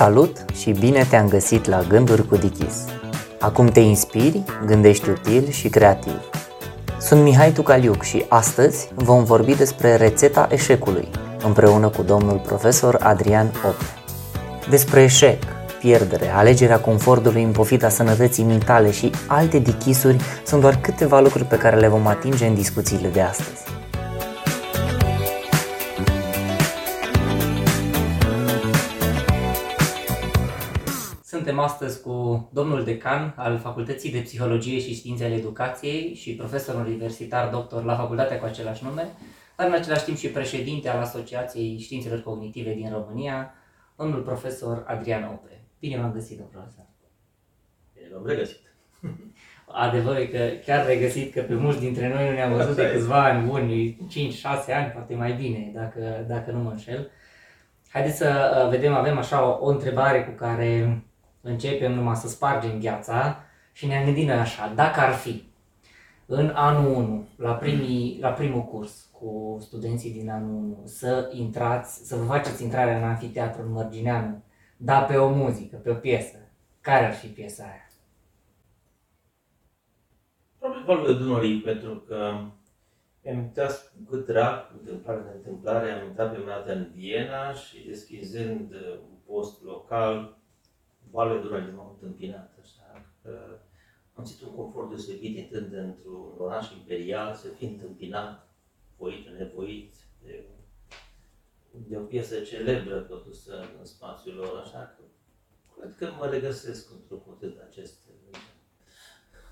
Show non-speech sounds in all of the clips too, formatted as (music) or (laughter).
Salut și bine te-am găsit la Gânduri cu Dichis. Acum te inspiri, gândești util și creativ. Sunt Mihai Tucaliuc și astăzi vom vorbi despre rețeta eșecului, împreună cu domnul profesor Adrian Opre. Despre eșec, pierdere, alegerea confortului în pofita sănătății mentale și alte dichisuri sunt doar câteva lucruri pe care le vom atinge în discuțiile de astăzi. Suntem astăzi cu domnul decan al Facultății de Psihologie și Științe ale Educației și profesor universitar doctor la facultatea cu același nume, dar în același timp și președinte al Asociației Științelor Cognitive din România, domnul profesor Adrian Opre. Bine v-am găsit, domnul profesor. Bine v-am regăsit. (laughs) Adevărul e că chiar regăsit că pe mulți dintre noi nu ne-am văzut de câțiva ani buni, 5-6 ani, poate mai bine, dacă, dacă nu mă înșel. Haideți să uh, vedem, avem așa o, o întrebare cu care începem numai să spargem gheața și ne-am gândit noi așa, dacă ar fi în anul 1, la, primii, la primul curs cu studenții din anul 1, să intrați, să vă faceți intrarea în anfiteatru în Mărgineanu, da pe o muzică, pe o piesă, care ar fi piesa aia? Probabil Valul de Dunării, pentru că mi-am uitat cu drag, întâmplare de întâmplare, am uitat pe dată în Viena și deschizând un post local, Valul de Dunării m-au întâmpinat, așa că am simțit un confort deosebit intrând într-un oraș imperial, să fi întâmpinat, voit, nevoit, de, de o piesă celebră produsă în spațiul lor, așa că cred că mă regăsesc într-un context acest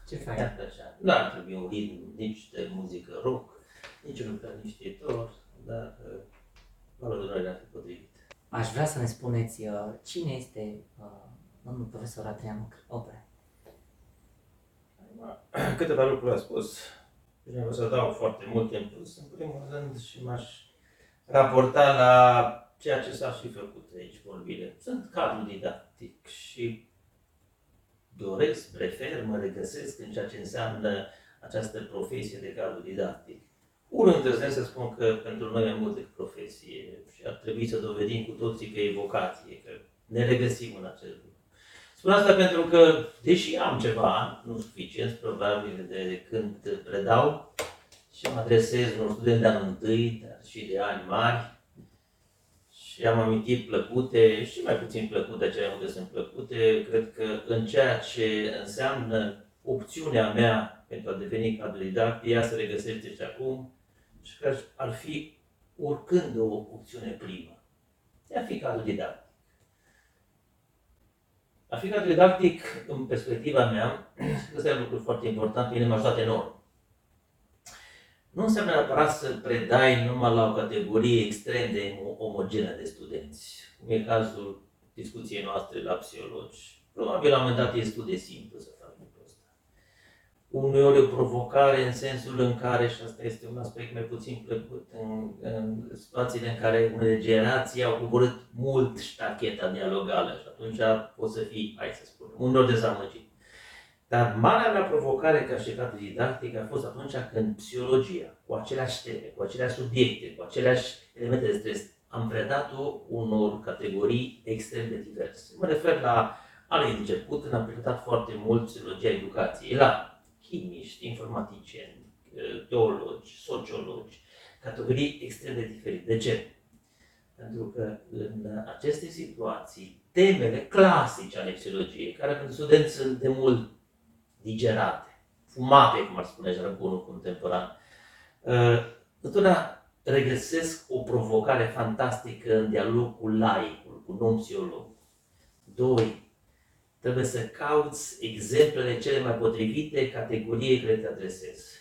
Ce fain. Iată așa. Nu ar trebui un ritm nici de muzică rock, nici un prea liniștitor, dar uh, valorile ar fi potrivit. Aș vrea să ne spuneți uh, cine este uh, domnul profesor Adrian Opre. Acum, (clears throat) Câteva lucruri a spus. Bine, o să dau foarte mult timp plus. În primul rând și m-aș raporta la ceea ce s-a și făcut aici vorbire. Sunt cadru didactic și doresc, prefer, mă regăsesc în ceea ce înseamnă această profesie de cadru didactic. Unul îndrăznesc să spun că pentru noi e mult decât profesie și ar trebui să dovedim cu toții că e vocație, că ne regăsim în acest lucru. Spun asta pentru că, deși am ceva, nu suficient, probabil de când predau și mă adresez unor studenți de anul întâi, dar și de ani mari, și am amintit plăcute și mai puțin plăcute, cele multe sunt plăcute, cred că în ceea ce înseamnă opțiunea mea pentru a deveni cadru didactic, ea se regăsește și acum și că ar fi oricând o opțiune primă. Ea fi cadru didactic. A fi cadru didactic, în perspectiva mea, ăsta e un lucru foarte important, mine m-a ajutat enorm. Nu înseamnă neapărat să predai numai la o categorie extrem de omogenă de studenți, cum e cazul discuției noastre la psihologi. Probabil la un moment dat e destul de simplu să faci lucrul ăsta. Uneori o provocare în sensul în care, și asta este un aspect mai puțin plăcut, în, în situațiile în care unele generații au coborât mult ștacheta dialogală și atunci poți să fii, hai să spun, unor dezamăgit. Dar marea mea provocare ca și cadru didactic a fost atunci când psihologia, cu aceleași teme, cu aceleași subiecte, cu aceleași elemente de stres, am predat-o unor categorii extrem de diverse. Mă refer la ale început, când am predat foarte mult psihologia educației, la chimiști, informaticieni, teologi, sociologi, categorii extrem de diferite. De ce? Pentru că în aceste situații, temele clasice ale psihologiei, care pentru studenți sunt de mult digerate, fumate, cum ar spune jargonul contemporan. Uh, întotdeauna regăsesc o provocare fantastică în dialog cu laicul, cu non-psiholog. Doi, trebuie să cauți exemplele cele mai potrivite categoriei care te adresezi.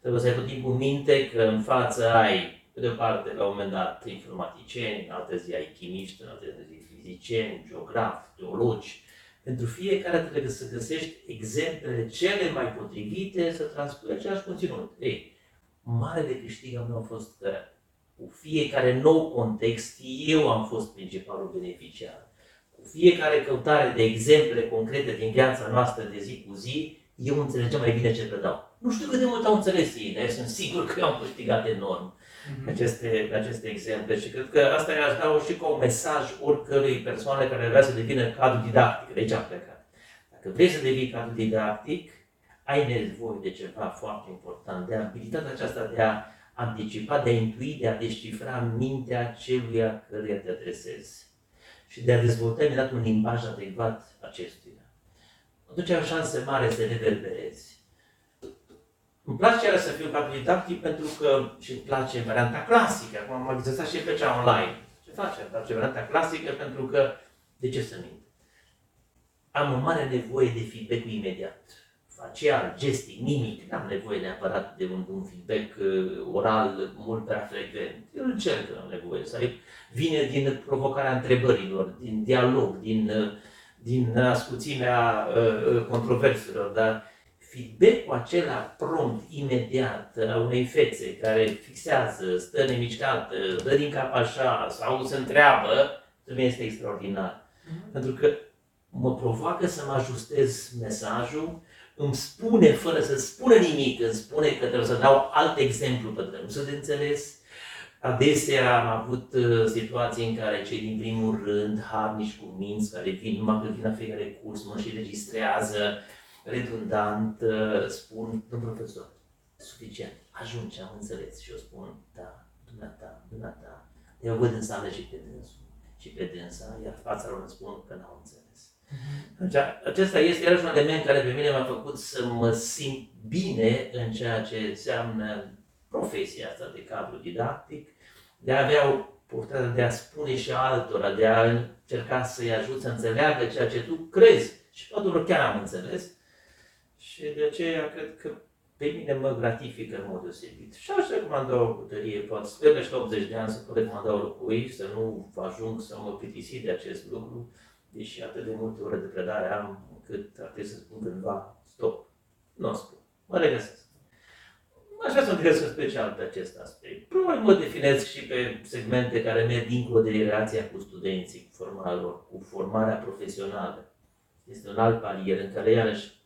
Trebuie să ai tot timpul minte că în față ai, pe de o parte, la un moment dat, informaticieni, în alte zi ai chimiști, în alte zi fizicieni, geografi, teologi, pentru fiecare trebuie să găsești exemplele cele mai potrivite să transpui același conținut. Ei, marele câștig al meu a fost că cu fiecare nou context, eu am fost principalul beneficiar. Cu fiecare căutare de exemple concrete din viața noastră de zi cu zi, eu înțelegeam mai bine ce predau. Nu știu cât de mult au înțeles ei, dar eu sunt sigur că eu am câștigat enorm. mm-hmm. aceste, aceste exemple și cred că asta i-aș da și ca un mesaj oricărui persoane care vrea să devină cadru didactic, de aici am plecat. Dacă vrei să devii cadru didactic, ai nevoie de ceva foarte important, de abilitatea aceasta de a anticipa, de a intui, de a descifra mintea celuia căruia te adresezi și de a dezvolta imediat un limbaj adecvat acestuia. Atunci ai o șansă mare să reverberezi. Îmi place chiar să fiu cadru didactic pentru că și îmi place varianta clasică. Acum am exersat și pe cea online. Ce face? Îmi place varianta clasică pentru că, de ce să mint? Am o mare nevoie de feedback imediat. Facial, gestic, nimic. N-am nevoie neapărat de un, un feedback uh, oral mult prea frecvent. Eu încerc că am nevoie. Să vine din provocarea întrebărilor, din dialog, din, uh, din ascuțimea uh, uh controverselor, dar feedback-ul acela prompt, imediat, a unei fețe care fixează, stă nemișcată, dă din cap așa sau se întreabă, pentru este extraordinar. Mm-hmm. Pentru că mă provoacă să mă ajustez mesajul, îmi spune fără să spună nimic, îmi spune că trebuie să dau alt exemplu pentru că nu sunt de înțeles. Adesea am avut uh, situații în care cei din primul rând, harnici cu minți, care vin numai când vin la fiecare curs, mă și registrează, redundant, uh, spun, domnul profesor, suficient, ajunge, am înțeles. Și eu spun, da, dumneata, dumneata. Eu văd în sală și pe dânsul și pe dânsa, iar fața lor îmi spun că n-au înțeles. Deci, acesta este iarăși un element care pe mine m-a făcut să mă simt bine în ceea ce înseamnă profesia asta de cadru didactic, de a avea o purtare de a spune și altora, de a încerca să-i ajut să înțeleagă ceea ce tu crezi. Și poate chiar am înțeles, și de aceea cred că pe mine mă gratifică în mod deosebit. Și aș recomanda o puterie, poate sper că și 80 de ani să pot recomanda oricui, să nu ajung să mă plictisi de acest lucru, deși atât de multe ore de predare am, încât ar trebui să spun cândva, stop, nu o spun, mă regăsesc. Aș vrea să mă găsesc special pe acest aspect. Probabil mă definesc și pe segmente care merg dincolo de relația cu studenții, cu formarea lor, cu formarea profesională. Este un alt palier în care iarăși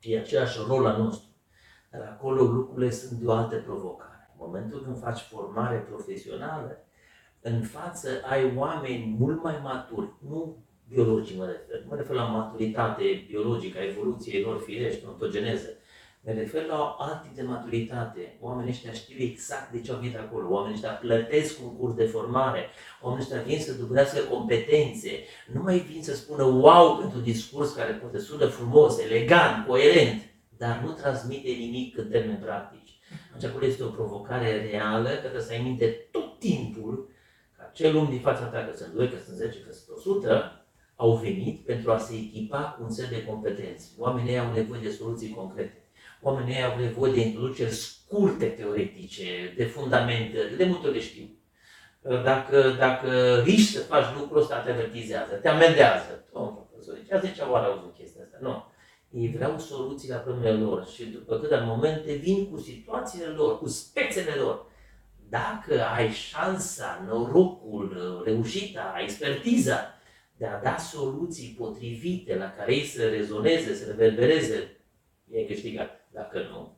e același rol al nostru. Dar acolo lucrurile sunt de o altă provocare. În momentul când faci formare profesională, în față ai oameni mult mai maturi, nu biologii mă refer, mă refer la maturitate biologică, a evoluției lor firești, ontogeneză. Mă refer la alt tip de maturitate. Oamenii ăștia știu exact de ce au venit acolo. Oamenii ăștia plătesc un curs de formare. Oamenii ăștia vin să dobândească competențe. Nu mai vin să spună wow pentru discurs care poate sună frumos, elegant, coerent, dar nu transmite nimic în termeni practici. Deci acolo este o provocare reală, că trebuie să ai minte tot timpul că acel om din fața ta, că sunt 2, că sunt 10, că sunt 100, au venit pentru a se echipa cu un set de competenți. Oamenii au nevoie de soluții concrete. Oamenii au nevoie de introduceri scurte teoretice, de fundamente, de multe ori știu. Dacă, dacă riști să faci lucrul ăsta, te avertizează, te amendează. Domnul profesor, ce zice oare auzit chestia asta? Nu. Ei vreau soluții la problemele lor și după câteva momente vin cu situațiile lor, cu spețele lor. Dacă ai șansa, norocul, reușita, expertiza de a da soluții potrivite la care ei să rezoneze, să reverbereze, e câștigat. Dacă nu,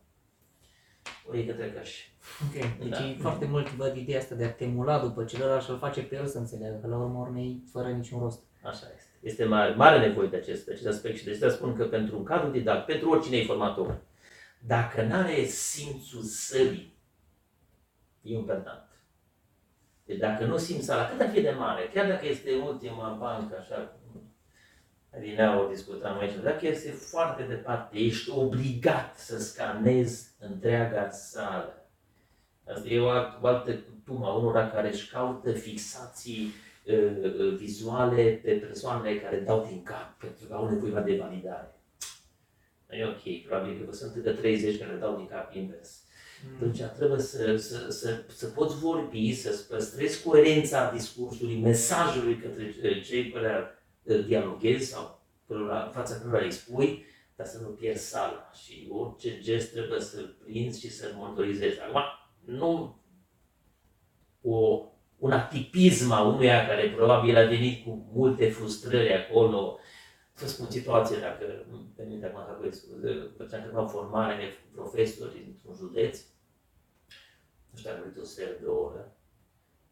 o iei către căști. Ok, deci da. foarte mult văd ideea asta de a te emula după celălalt și îl face pe el să înțeleagă, că la urmă urmei fără niciun rost. Așa este. Este mare, mare nevoie de acest, de acest aspect și de aceea spun că pentru un cadru didact, pentru oricine informator, dacă nu are simțul sării, e un perdant. Deci dacă nu simți sala, cât ar fi de mare, chiar dacă este ultima bancă, așa Rinea o discutam aici, dacă este foarte departe, ești obligat să scanezi întreaga sală. Asta e o, alt, o altă tumă a unora care își caută fixații uh, uh, vizuale pe persoanele care dau din cap, pentru că au nevoie de validare. E ok, probabil că sunt încă 30 care dau din cap invers. Mm. Atunci trebuie să, să, să, să poți vorbi, să păstrezi coerența discursului, mesajului către cei care dialoghezi sau cărora, fața cărora îi spui, dar să nu pierzi sala. Și orice gest trebuie să-l prinzi și să-l monitorizezi. Acum, nu o, un atipism a unuia care probabil a venit cu multe frustrări acolo, să spun situație, dacă îmi permite acum să făceam câteva formare de profesori într-un județ, nu știu dacă un sfert de oră,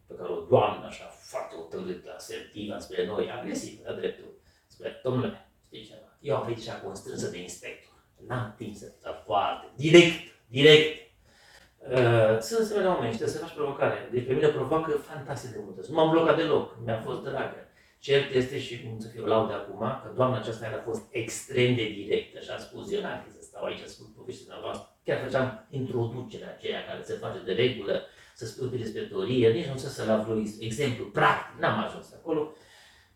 pe care o doamnă așa foarte hotărâtă, asertivă spre noi, agresivă, la dreptul, spre domnule, știi ceva, eu am venit așa constrânsă de inspector, n-am timp să foarte, direct, direct, Uh, sunt asemenea oameni și trebuie să faci provocare. Deci pe mine provoacă fantastic de multă. Nu m-am blocat deloc, mi-a fost dragă. Cert este și, cum să fiu laude acum, că doamna aceasta a fost extrem de directă și a spus, eu n-am să stau aici să spun povești dumneavoastră. Chiar făceam introducerea aceea care se face de regulă, să spui despre teorie, nici nu să la vreo exemplu practic, n-am ajuns acolo.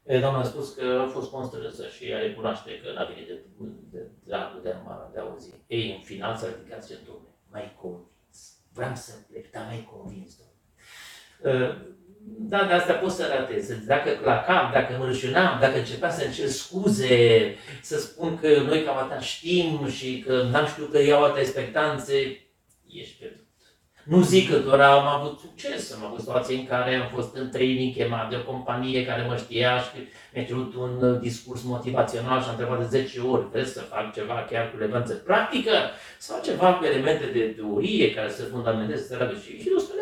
Doamna a spus că a fost constrânsă și ea recunoaște că n-a venit de, de, de, de, de, de auzi. Ei, în final s-a ridicat și domnule, mai convins. Vreau să plec, dar mai convins, domnule. Da, de asta pot să ratez. Dacă la cap, dacă mă rușinam, dacă începea să încerc scuze, să spun că noi cam atât știm și că n-am știut că iau alte expectanțe, ești pierdut. Nu zic că doar am avut succes, am avut situații în care am fost în training chemat de o companie care mă știa și mi-a cerut un discurs motivațional și am întrebat de 10 ori, vreți să fac ceva chiar cu relevanță practică sau ceva cu elemente de teorie care să fundamenteze, să și, și eu spuneam,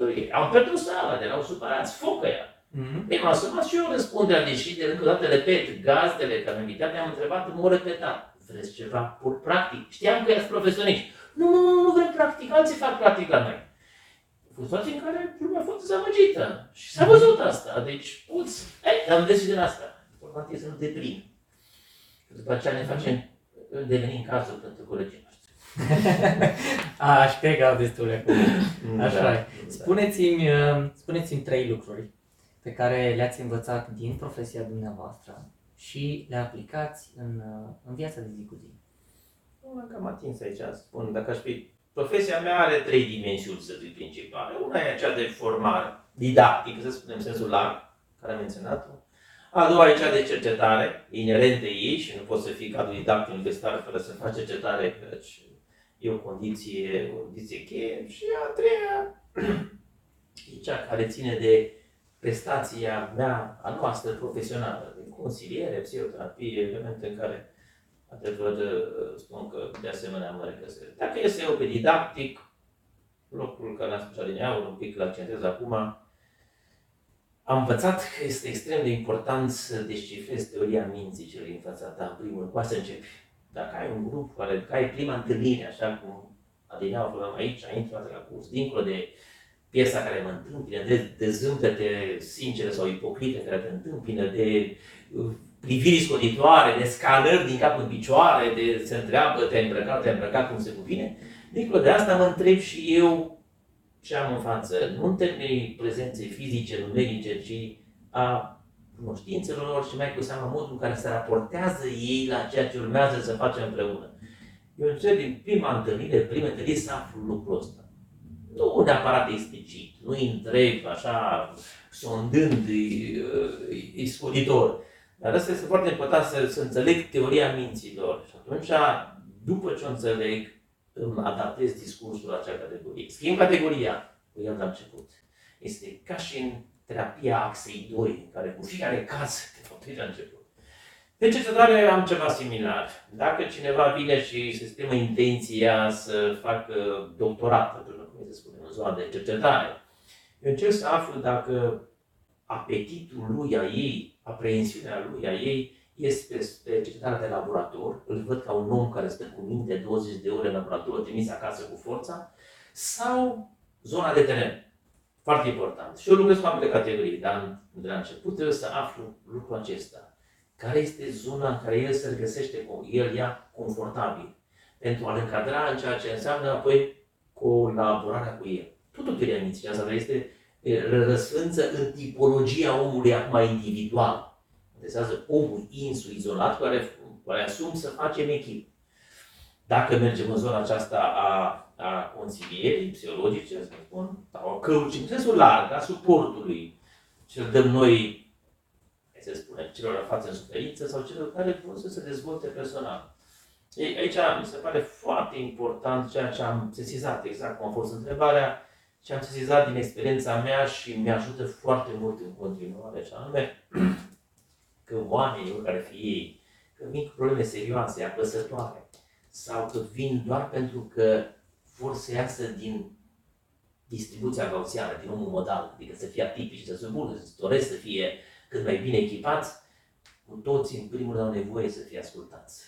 domnule, ceva cu teorie. Am pierdut sala, de erau supărați, focă ea. Mm-hmm. Bine, m-a sumat și eu răspunderea, deși de încă o dată repet, gazdele care am invitat, mi-am întrebat în mod repetat, vreți ceva pur practic? Știam că ești profesioniști. Nu, nu, nu, nu vrem practic, alții fac practic la noi. Au fost în care lumea a fost dezamăgită. Și s-a văzut asta. Deci, uți, ei, am des din asta. Important este să nu te prind. După aceea ne facem, devenim cazul pentru colegii noștri. A, și cred că au destule cu Da, Așa e. da. Spuneți-mi, uh, spuneți-mi trei lucruri pe care le-ați învățat din profesia dumneavoastră și le aplicați în, uh, în viața de zi cu zi. Una cam atins aici, spun, dacă aș fi... Profesia mea are trei dimensiuni, să zic, principale. Una e cea de formare didactică, să spunem, în sensul larg, care am menționat-o. A doua e cea de cercetare, inerente ei și nu poți să fii cadru didactic universitar fără să faci cercetare, căci e o condiție, o condiție cheie. Și a treia e cea care ține de prestația mea, a noastră profesională, de consiliere, psihoterapie, elemente în care adevăr spun că de asemenea mă regăsesc. Dacă este eu pe didactic, locul care l-am spus alineaul, un pic îl accentez acum, am învățat că este extrem de important să descifrezi teoria minții celui din fața ta, în primul rând, cu asta începi. Dacă ai un grup care, dacă ai prima întâlnire, așa cum adineaul vorbeam aici, intrat la curs, dincolo de piesa care mă întâmpină, de, de zâmbete sincere sau ipocrite care te întâmpină, de uh, priviri scoditoare, de scalări din cap în picioare, de se întreabă, te-ai îmbrăcat, te-ai îmbrăcat cum se cuvine. Dincolo de asta mă întreb și eu ce am în față, nu în termenii prezenței fizice, numerice, ci a cunoștințelor lor și mai cu seama modul în care se raportează ei la ceea ce urmează să facem împreună. Eu încerc din prima întâlnire, prima întâlnire să aflu lucrul ăsta. Nu neapărat explicit, nu îi întreb așa, sondând, îi, îi scoditor. Dar asta este foarte important să, să înțeleg teoria minților. Și atunci, după ce o înțeleg, îmi adaptez discursul la acea categorie. Schimb categoria cu el la început. Este ca și în terapia axei 2, în care cu fiecare caz, de fapt, la început. De cercetare am ceva similar. Dacă cineva vine și se exprimă intenția să facă doctorat, pentru cum se spune, în zona de cercetare, eu încerc să aflu dacă apetitul lui, a ei, aprehensiunea lui, a ei, este spre cercetarea de laborator, îl văd ca un om care stă cu minte 20 de ore în laborator, trimis acasă cu forța, sau zona de teren. Foarte important. Și eu lucrez cu ambele categorii, dar de la început trebuie să aflu lucrul acesta. Care este zona în care el se regăsește, el ia confortabil, pentru a-l încadra în ceea ce înseamnă apoi colaborarea cu el. Tot o teoria minții asta este răsfânță în tipologia omului acum individual interesează omul insu, izolat, care, care asum să facem echipă. Dacă mergem în zona aceasta a, a consilierii psihologice, să spun, sau a coaching, în sensul larg, a suportului, ce dăm noi, să spunem, celor aflați în suferință sau celor care vor să se dezvolte personal. Ei, aici mi se pare foarte important ceea ce am sesizat, exact cum a fost întrebarea, ce am sesizat din experiența mea și mi ajută foarte mult în continuare, și anume (clears throat) că oamenii, care fie ei, că vin cu probleme serioase, apăsătoare, sau că vin doar pentru că vor să iasă din distribuția gaussiană din omul modal, adică să fie atipici, să se bună, să doresc să fie cât mai bine echipați, cu toți, în primul rând, au nevoie să fie ascultați.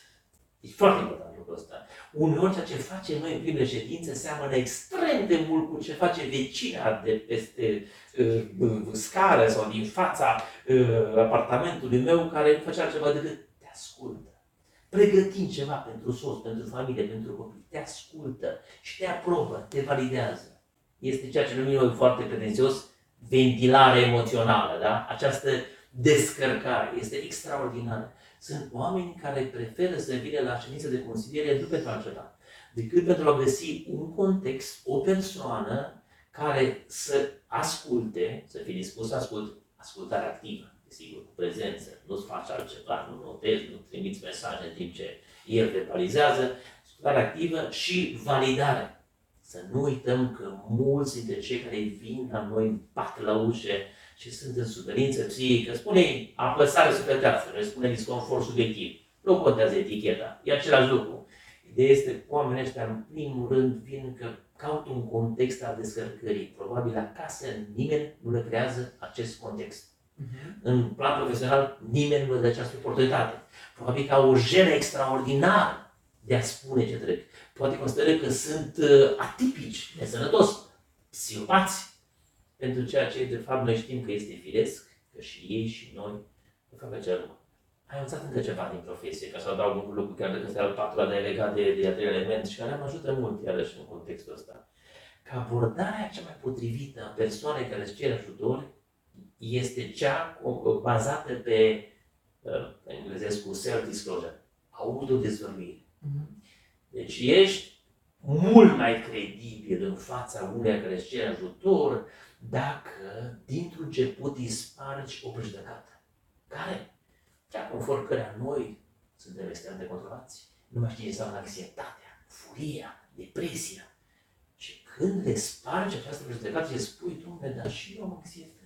E foarte important lucrul ăsta. Uneori ceea ce facem noi în primele ședințe seamănă extrem de mult cu ce face vecina de peste uh, scară sau din fața uh, apartamentului meu care nu face altceva decât te ascultă. Pregătim ceva pentru soț, pentru familie, pentru copii. Te ascultă și te aprobă, te validează. Este ceea ce numim noi foarte pretențios ventilare emoțională. Da? Această descărcare este extraordinară. Sunt oameni care preferă să vină la ședință de consiliere nu pentru altceva, decât pentru a găsi un context, o persoană care să asculte, să fie dispus să ascult, ascultare activă, desigur, cu prezență, nu-ți faci altceva, nu notezi, nu trimiți mesaje în timp ce el verbalizează, ascultare activă și validare. Să nu uităm că mulți dintre cei care vin la noi bat la ușe și sunt în suferință psihică, spune apăsare sufletească, noi spune disconfort subiectiv. Nu contează eticheta, e același lucru. Ideea este că oamenii ăștia, în primul rând, vin că caută un context al descărcării. Probabil acasă nimeni nu le creează acest context. Uh-huh. În plan profesional, nimeni nu le dă această oportunitate. Probabil că au o jenă extraordinară de a spune ce trec. Poate consideră că sunt uh, atipici, nesănătoși, psihopați, pentru ceea ce de fapt noi știm că este firesc, că și ei și noi nu fac acel lucru. Ai învățat încă ceva din profesie, ca să adaug un lucru chiar dacă este al patrulea de legat de, de al element și care mă ajută mult iarăși în contextul ăsta. Că abordarea cea mai potrivită a persoanei care îți cere ajutor este cea bazată pe, uh, în englezesc, cu self-disclosure, autodezvăluire. Mm-hmm. Deci ești mult mai credibil în fața unei care îți cere ajutor dacă dintr-un început îi spargi o prejudecată. Care? Cea conform cărea noi suntem extrem de controlați. Nu mai știi ce înseamnă anxietatea, furia, depresia. Și când le spargi această prejudecată, îi spui, domnule, dar și eu am anxietăți.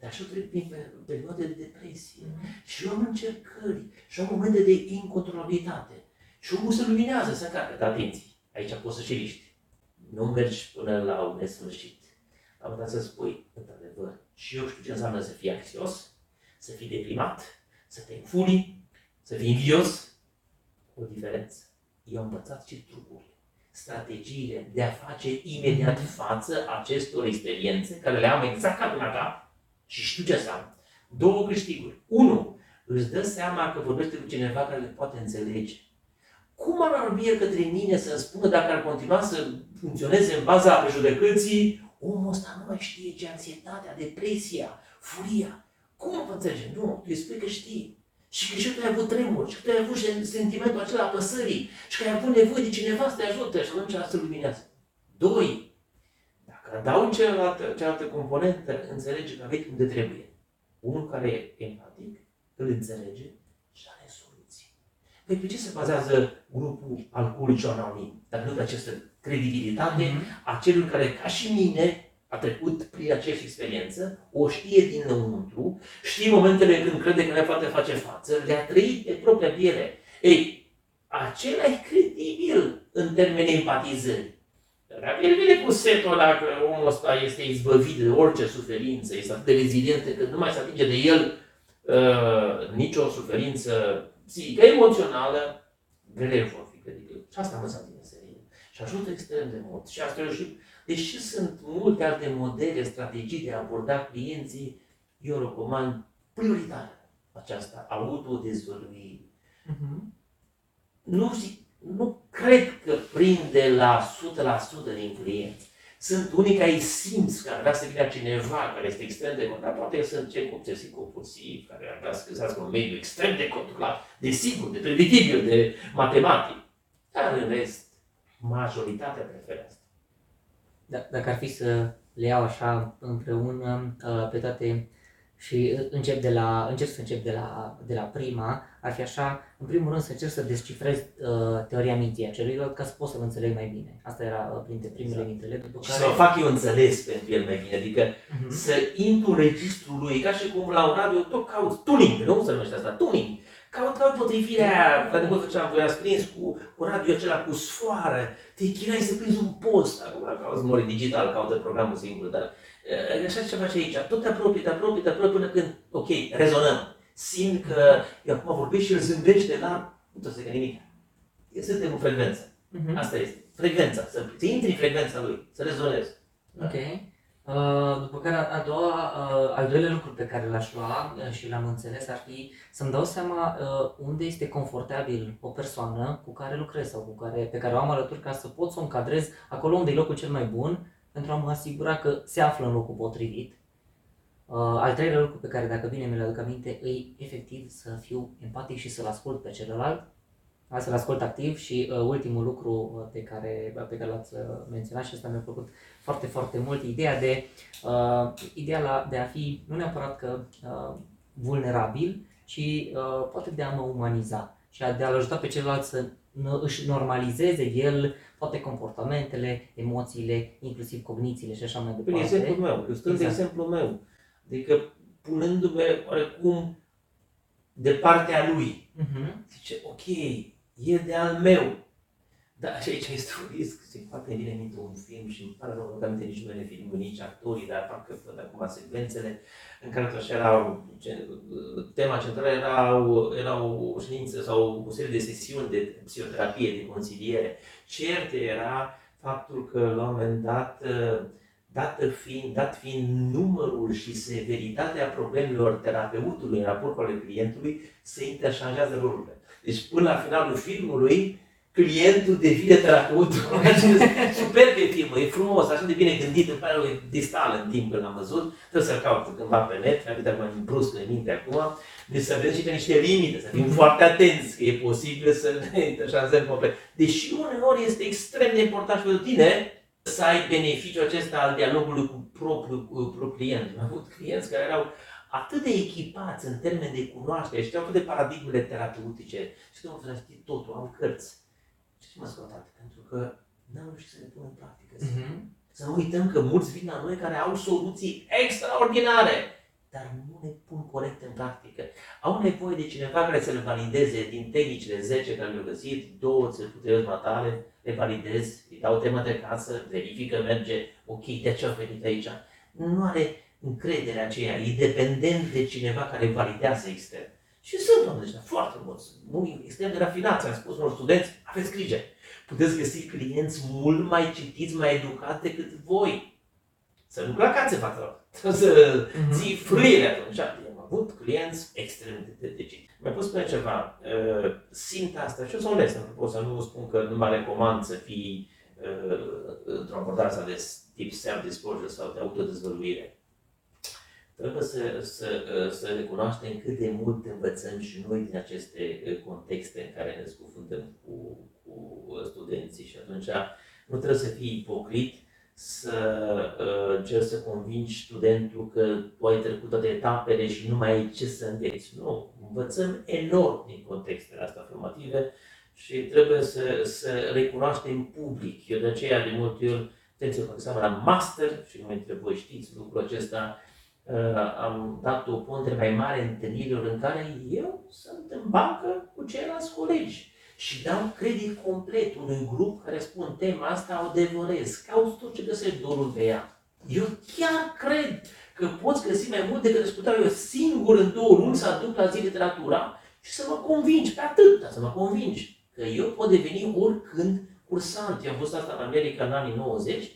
Dar și eu trec prin perioade de depresie. Mm-hmm. Și eu am încercări. Și am momente de incontrolabilitate. Și omul se luminează, se încarcă. Dar atenție, aici poți să și riști. Nu mergi până la un nesfârșit am dat să spui, într-adevăr, și eu știu ce înseamnă să fii anxios, să fii deprimat, să te înfuri, să fii invidios. O diferență. Eu am învățat și trucuri, strategiile de a face imediat față acestor experiențe care le am exact ca până acá și știu ce înseamnă. Două câștiguri. Unu, îți dă seama că vorbește cu cineva care le poate înțelege. Cum ar vorbi el către mine să-mi spună dacă ar continua să funcționeze în baza prejudecății omul ăsta nu mai știe ce anxietatea, depresia, furia. Cum vă înțelege? Nu, tu îi spui că știi. Și că și tu ai avut tremur, și că tu ai avut sentimentul acela a păsării, și că ai avut nevoie de cineva să te ajute și atunci asta luminează. Doi, dacă adaug cealaltă, cealaltă componentă, înțelege că aveți unde trebuie. Unul care e empatic, îl înțelege și are soluții. Păi pe ce se bazează grupul alcoolici anonim? Dacă nu pe această credibilitate mm-hmm. a celui care, ca și mine, a trecut prin aceeași experiență, o știe dinăuntru, știe momentele când crede că le poate face față, le-a trăit pe propria piele. Ei, acela e credibil în termenii empatizării. Dar el vine cu setul ăla că omul ăsta este izbăvit de orice suferință, este atât de rezilient că nu mai se atinge de el uh, nicio suferință psihică, emoțională, greu vor fi credibil. Și asta mă din și ajută extrem de mult. Și asta și, deși sunt multe alte modele, strategii de a aborda clienții, eu recomand prioritar aceasta, autodezvăluire. Uh-huh. Nu, zic, nu cred că prinde la 100% din clienți. Sunt unii care îi simți că ar vrea să vină cineva care este extrem de controlat, poate sunt cei obsesiv compulsiv, care ar vrea să găsească un mediu extrem de controlat, de sigur, de prevedibil, de matematic. Dar în rest, majoritatea preferă asta. Da, dacă ar fi să le iau așa împreună uh, pe toate și încep de la, încerc să încep de la, de la prima, ar fi așa, în primul rând să încerc să descifrez uh, teoria minții a celuilalt ca să pot să-l înțeleg mai bine. Asta era uh, printre primele exact. mintele. După și care... să o fac eu înțeles pentru el mai bine, adică uh-huh. să intru în registrul lui, ca și cum la un radio tot caut tuning, nu se numește asta, tuning caut, caut potrivirea aia, la de mult făceam, voi ați prins cu, cu radio acela cu sfoară, te chinai să prinzi un post, acum cauți mori digital, caută programul singur, dar uh, așa ce face aici, tot te apropii, te apropii, te apropii până când, ok, rezonăm, simt că eu acum vorbesc și el zâmbește la, nu trebuie să nimic. Suntem în frecvență. Uh-huh. Asta este. Frecvența. Să, să intri în frecvența lui, să rezonezi. Ok. Uh, după care a doua, uh, al doilea lucru pe care l-aș lua uh, și l-am înțeles ar fi să-mi dau seama unde este confortabil o persoană cu care lucrez sau cu care, pe care o am alături ca să pot să o încadrez acolo unde e locul cel mai bun pentru a mă asigura că se află în locul potrivit. Al treilea lucru pe care, dacă bine mi-l aduc aminte, îi efectiv să fiu empatic și să-l ascult pe celălalt să-l ascult activ și uh, ultimul lucru uh, pe care, pe care l-ați uh, menționat și asta mi-a plăcut foarte, foarte mult, ideea de, uh, ideea la, de a fi nu neapărat că uh, vulnerabil, ci uh, poate de a mă umaniza și a, de a-l ajuta pe celălalt să își normalizeze el toate comportamentele, emoțiile, inclusiv cognițiile și așa mai departe. Prin exemplul meu, eu stând exact. de exemplul meu, adică punându-mă oarecum de partea lui. Uh-huh. Zice, ok, e de al meu. Dar și aici este un risc, se poate vine minte un film și îmi pare rău, nu aminte nici numele filmului, nici actorii, dar parcă văd acum secvențele în care așa erau, tema centrală era, era o ședință sau o serie de sesiuni de psihoterapie, de consiliere. Cert era faptul că la un moment dat, dat fiind, dat fiind numărul și severitatea problemelor terapeutului în raport cu ale clientului, se interșanjează rolurile. Deci până la finalul filmului, clientul devine terapeutul. (laughs) Super de film, e frumos, așa de bine gândit, îmi pare distal în timp când am văzut. Trebuie să-l caut cândva pe net, mi-am uitat mai brusc în minte acum. Deci să vedem și pe niște limite, să fim mm-hmm. foarte atenți, că e posibil să (laughs) ne interșanzăm complet. Deși uneori este extrem de important și pentru tine să ai beneficiul acesta al dialogului cu propriul, cu client. Am avut clienți care erau atât de echipați în termeni de cunoaștere, știau atât de paradigmele terapeutice, și că să știi totul, au cărți. Și ce mă scăpat? Pentru că n-au reușit să le pună în practică. Uh-huh. Să nu uităm că mulți vin la noi care au soluții extraordinare, dar nu le pun corect în practică. Au nevoie de cineva care să le valideze din tehnicile 10 care le-au găsit, două țelpute matale, le validez, îi dau temă de casă, verifică, merge, ok, de ce au venit aici? Nu are încrederea aceea, e dependent de cineva care validează extern. Și sunt oameni ăștia foarte mulți, extrem de rafinați, am spus unor studenți, aveți grijă, puteți găsi clienți mult mai citiți, mai educați decât voi. Să nu clacați în fața lor, să mm-hmm. ții frâiele atunci. Am avut clienți extrem de, de, de citiți. Mi-a pus pe ceva, uh, simt asta și o să o les, pot să nu spun că nu mă recomand să fii uh, într-o abordare de tip self-disclosure sau de autodezvăluire Trebuie să, să, să recunoaștem cât de mult învățăm și noi din aceste uh, contexte în care ne scufundăm cu, cu studenții și atunci nu trebuie să fii ipocrit să uh, încerci să convingi studentul că tu ai trecut toate etapele și nu mai ai ce să înveți. Nu, învățăm enorm din contextele astea formative și trebuie să, să recunoaștem public. Eu de aceea de multe ori, atenție, fac la master și nu dintre voi știți lucrul acesta, Uh, am dat o pondere mai mare întâlnirilor în care eu sunt în bancă cu ceilalți colegi și dau credit complet unui grup care spun tema asta o devorez, caut tot ce găsesc dorul pe ea. Eu chiar cred că poți găsi mai mult decât aș putea eu singur în două luni să aduc la zi literatura și să mă convingi, pe atât, să mă convingi că eu pot deveni oricând cursant. Eu am fost asta în America în anii 90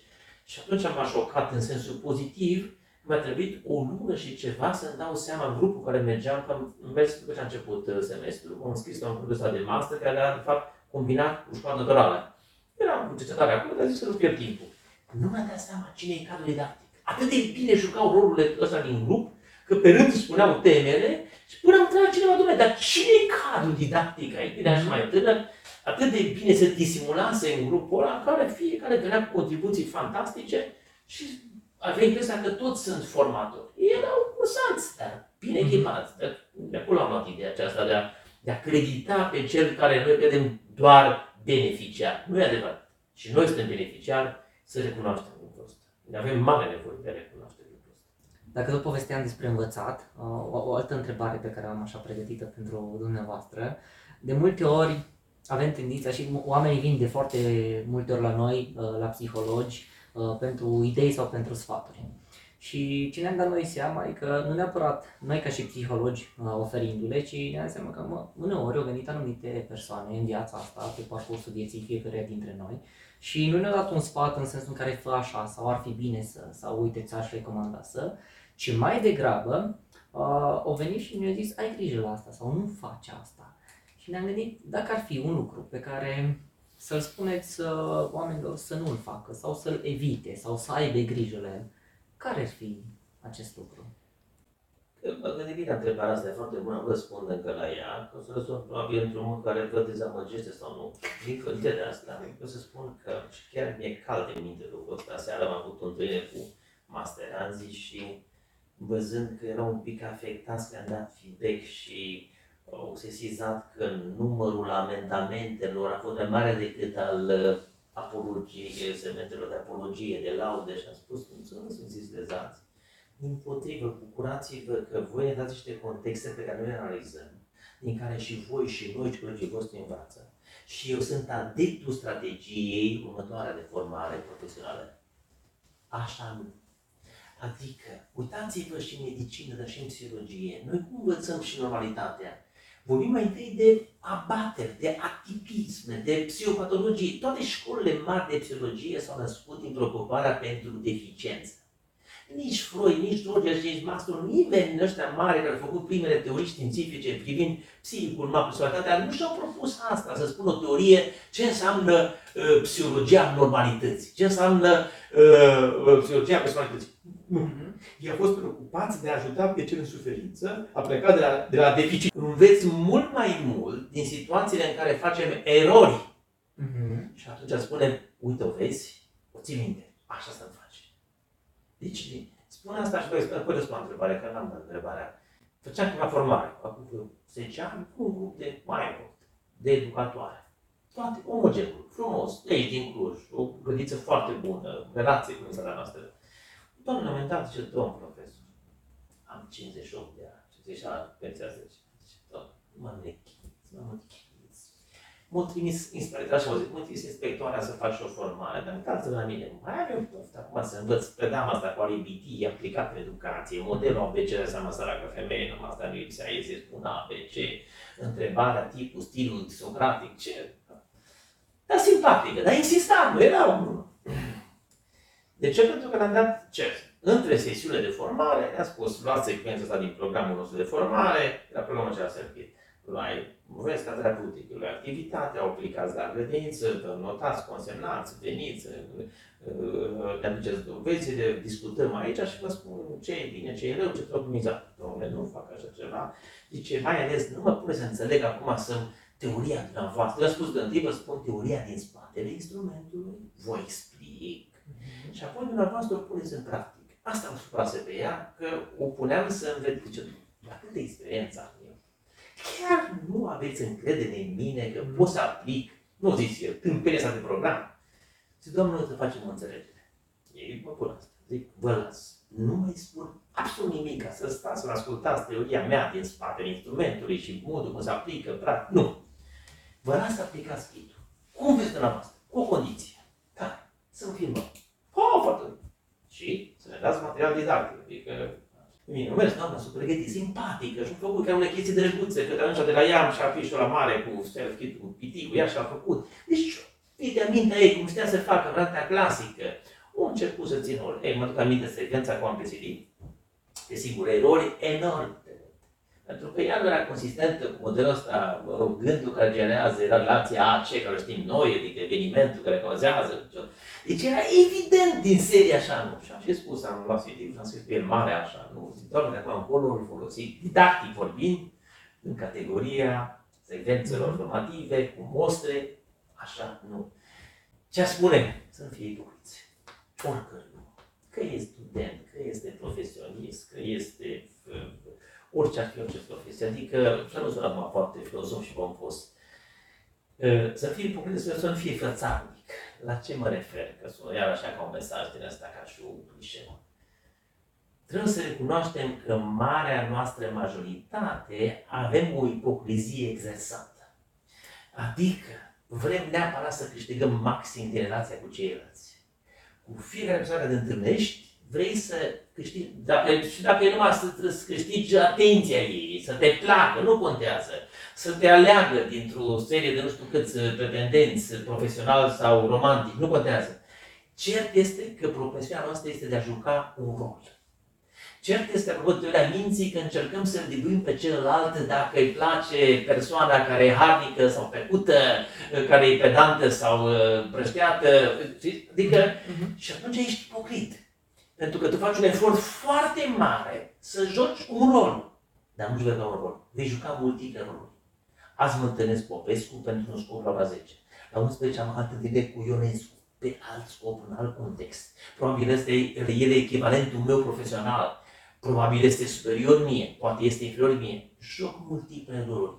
și atunci am șocat în sensul pozitiv mi-a trebuit o lună și ceva să-mi dau seama în grupul care mergeam, că am mers după ce a început uh, semestrul, m-am înscris la un curs de master care era, de fapt, combinat cu școală naturală. Eram cu cercetare acolo, dar zis să nu pierd timpul. Nu mi-a dat seama cine e cadrul didactic. Atât de bine jucau rolurile ăsta din grup, că pe rând spuneau temele și până am întrebat cineva, domnule, dar cine e cadrul didactic aici? Bine, așa mai tânăr, atât de bine se disimulase în grupul ăla, în care fiecare venea cu contribuții fantastice și avea impresia că toți sunt formatori. Ei erau cursanți, dar bine mhm. echipați. De, de acolo am luat ideea aceasta de a, de a credita pe cel care noi credem doar beneficiar. Nu e adevărat. Și noi suntem beneficiari să recunoaștem lucrul ăsta. Ne avem mare nevoie de a recunoaște lucrul ăsta. Dacă tot povesteam despre învățat, uh, o, o altă întrebare pe care am așa pregătită pentru dumneavoastră, de multe ori avem tendința și oamenii vin de foarte multe ori la noi, uh, la psihologi, uh, pentru idei sau pentru sfaturi. Și ce ne-am dat noi seama e că nu neapărat noi ca și psihologi oferindu-le, ci ne-am seama că mă, uneori au venit anumite persoane în viața asta, pe parcursul vieții fiecare dintre noi, și nu ne-au dat un sfat în sensul în care fă așa sau ar fi bine să, sau uite, ți-aș recomanda să, ci mai degrabă uh, au venit și ne-au zis ai grijă la asta sau nu faci asta. Și ne-am gândit dacă ar fi un lucru pe care să-l spuneți uh, oamenilor să nu-l facă sau să-l evite sau să aibă grijă la el, care ar fi acest lucru? Mă gândesc bine întrebarea asta, e foarte bună, vă răspund încă la ea, că o să răspund probabil într-un mod care vă dezamăgește sau nu. Din de asta, o să spun că și chiar mi-e cald de minte lucrul ăsta. Seara am avut o întâlnire cu Master Anzi și văzând că erau un pic afectați, că am dat feedback și au sesizat că numărul amendamentelor a fost mai mare decât al uh, apologiei, segmentelor de apologie, de laude și am spus, să nu simțiți lezați. Din potrivă, bucurați-vă că voi ne dați niște contexte pe care noi le analizăm, din care și voi și noi și colegii voștri învață. Și eu sunt adeptul strategiei următoare de formare profesională. Așa nu Adică, uitați-vă și în medicină, dar și în psihologie. Noi cum învățăm și normalitatea? Vorbim mai întâi de abateri, de atipisme, de psihopatologie. Toate școlile mari de psihologie s-au născut din preocuparea pentru deficiență. Nici Freud, nici Rogers, nici Maslow, nimeni din ăștia mari care au făcut primele teorii științifice privind psihicul, ma personalitatea, nu și-au propus asta, să spună o teorie ce înseamnă uh, psihologia normalității, ce înseamnă uh, psihologia personalității. Nu. Ei au fost preocupați de a ajuta pe cel în suferință, a plecat de la, de la deficit. Înveți mult mai mult din situațiile în care facem erori. Uh-huh. Și atunci spunem, uite, o vezi, o ții minte, așa să faci. Deci, spun asta și voi spune, răspund la întrebare, că n-am întrebarea. Făceam ceva formare, acum 10 ani, cu un grup de mai mult, de educatoare. Toate omogenul, frumos, de aici din Cluj, o gândiță foarte bună, relație cu țara noastră Doamne, la un moment dat, zice, domn profesor, am 58 de ani, 50 ani, pensia 10. Zice, doamne, mă nechiți, mă nechiți. M-a trimis inspectoarea și m-a zis, mă trimis inspectoarea să faci o formare, dar uitați la mine, mai am eu poftă acum să învăț, predam asta cu RBT, aplicat în educație, modelul ABC de seama săracă femeie, numai asta nu lipsea, ei se spun ABC, întrebarea, tipul, stilul socratic, ce? Dar simpatică, dar insistam, era un de ce? Pentru că ne-am dat ce? Între sesiunile de formare, ne-a spus, luați secvența asta din programul nostru de formare, la programul acela servit. Luai vesca terapeutică, luai activitatea, aplicați la grădință, notați, consemnați, veniți, ne aduceți dovezile, discutăm aici și vă spun ce e bine, ce e rău, ce trebuie optimizat. Domnule, nu fac așa ceva. Zice, mai ales, nu mă pune să înțeleg acum să teoria dumneavoastră. Eu spus de întâi, vă spun teoria din spatele instrumentului, vă explic și apoi dumneavoastră o puneți în practic. Asta am supărase pe ea, că o puneam să înveți, zice, la câtă experiență am eu. Chiar nu aveți încredere în mine că pot să aplic, nu zic eu, tâmpenia asta de program. Zic, Doamne, să facem o înțelegere. Ei mă pun asta. Zic, vă las. Nu mai spun absolut nimic ca să stați să ascultați teoria mea din spatele instrumentului și modul cum se aplică, practic. Nu. Vă las să aplicați schitul. Cum veți dumneavoastră? Cu o condiție. Care? Să nu filmăm. Oh, foarte Și să ne dați material didactic. Adică, Bine, nu mers, doamna, sunt pregătit, simpatică și-a făcut ca unele chestii drăguțe, că atunci de la ea și-a afișul la mare cu self-kit, cu piticul, ea și-a făcut. Deci, de amintea ei cum știa să facă vremea clasică. O început să țină Ei, mă duc aminte secvența cu amplicit. Desigur, erori enorme. Pentru că ea nu era consistentă cu modelul ăsta, gândul care generează relația AC, care știm noi, adică evenimentul care cauzează. Deci era evident din seria așa, nu? Și am și spus, am luat CD și am scris pe el mare așa, nu? Zic, doamne, de acum încolo îl folosi didactic vorbind, în categoria secvențelor mhm. formative, cu mostre, așa, nu. Ce spune? Să nu fie ipocriți. Oricăr Că e student, că este profesionist, că este uh, orice ar fi orice profesie. Adică, să nu sună acum foarte filozof și pompos. Uh, să fie ipocrit, să nu fie fățarnic la ce mă refer? Că sună iar așa ca un mesaj din asta, ca și un clișeu. trebuie să recunoaștem că marea noastră majoritate avem o ipocrizie exersată. Adică vrem neapărat să câștigăm maxim din relația cu ceilalți. Cu fiecare persoană care te întâlnești, vrei să câștigi, dacă, și dacă e numai să, să câștigi atenția ei, să te placă, nu contează, să te aleagă dintr-o serie de nu știu câți pretendenți, profesional sau romantic, nu contează. Cert este că profesia noastră este de a juca un rol. Cert este, apropo teoria minții, că încercăm să îl pe celălalt dacă îi place persoana care e harnică sau pecută, care e pedantă sau uh, prășteată. Adică, uh-huh. și atunci ești ipocrit. Pentru că tu faci un efort foarte mare să joci un rol. Dar nu juca un rol. Vei juca multiple roluri. Azi mă întâlnesc Popescu pentru un scop la 10. La 11 am întâlnire cu Ionescu pe alt scop, în alt context. Probabil este el echivalentul meu profesional probabil este superior mie, poate este inferior mie. Joc multiple roluri.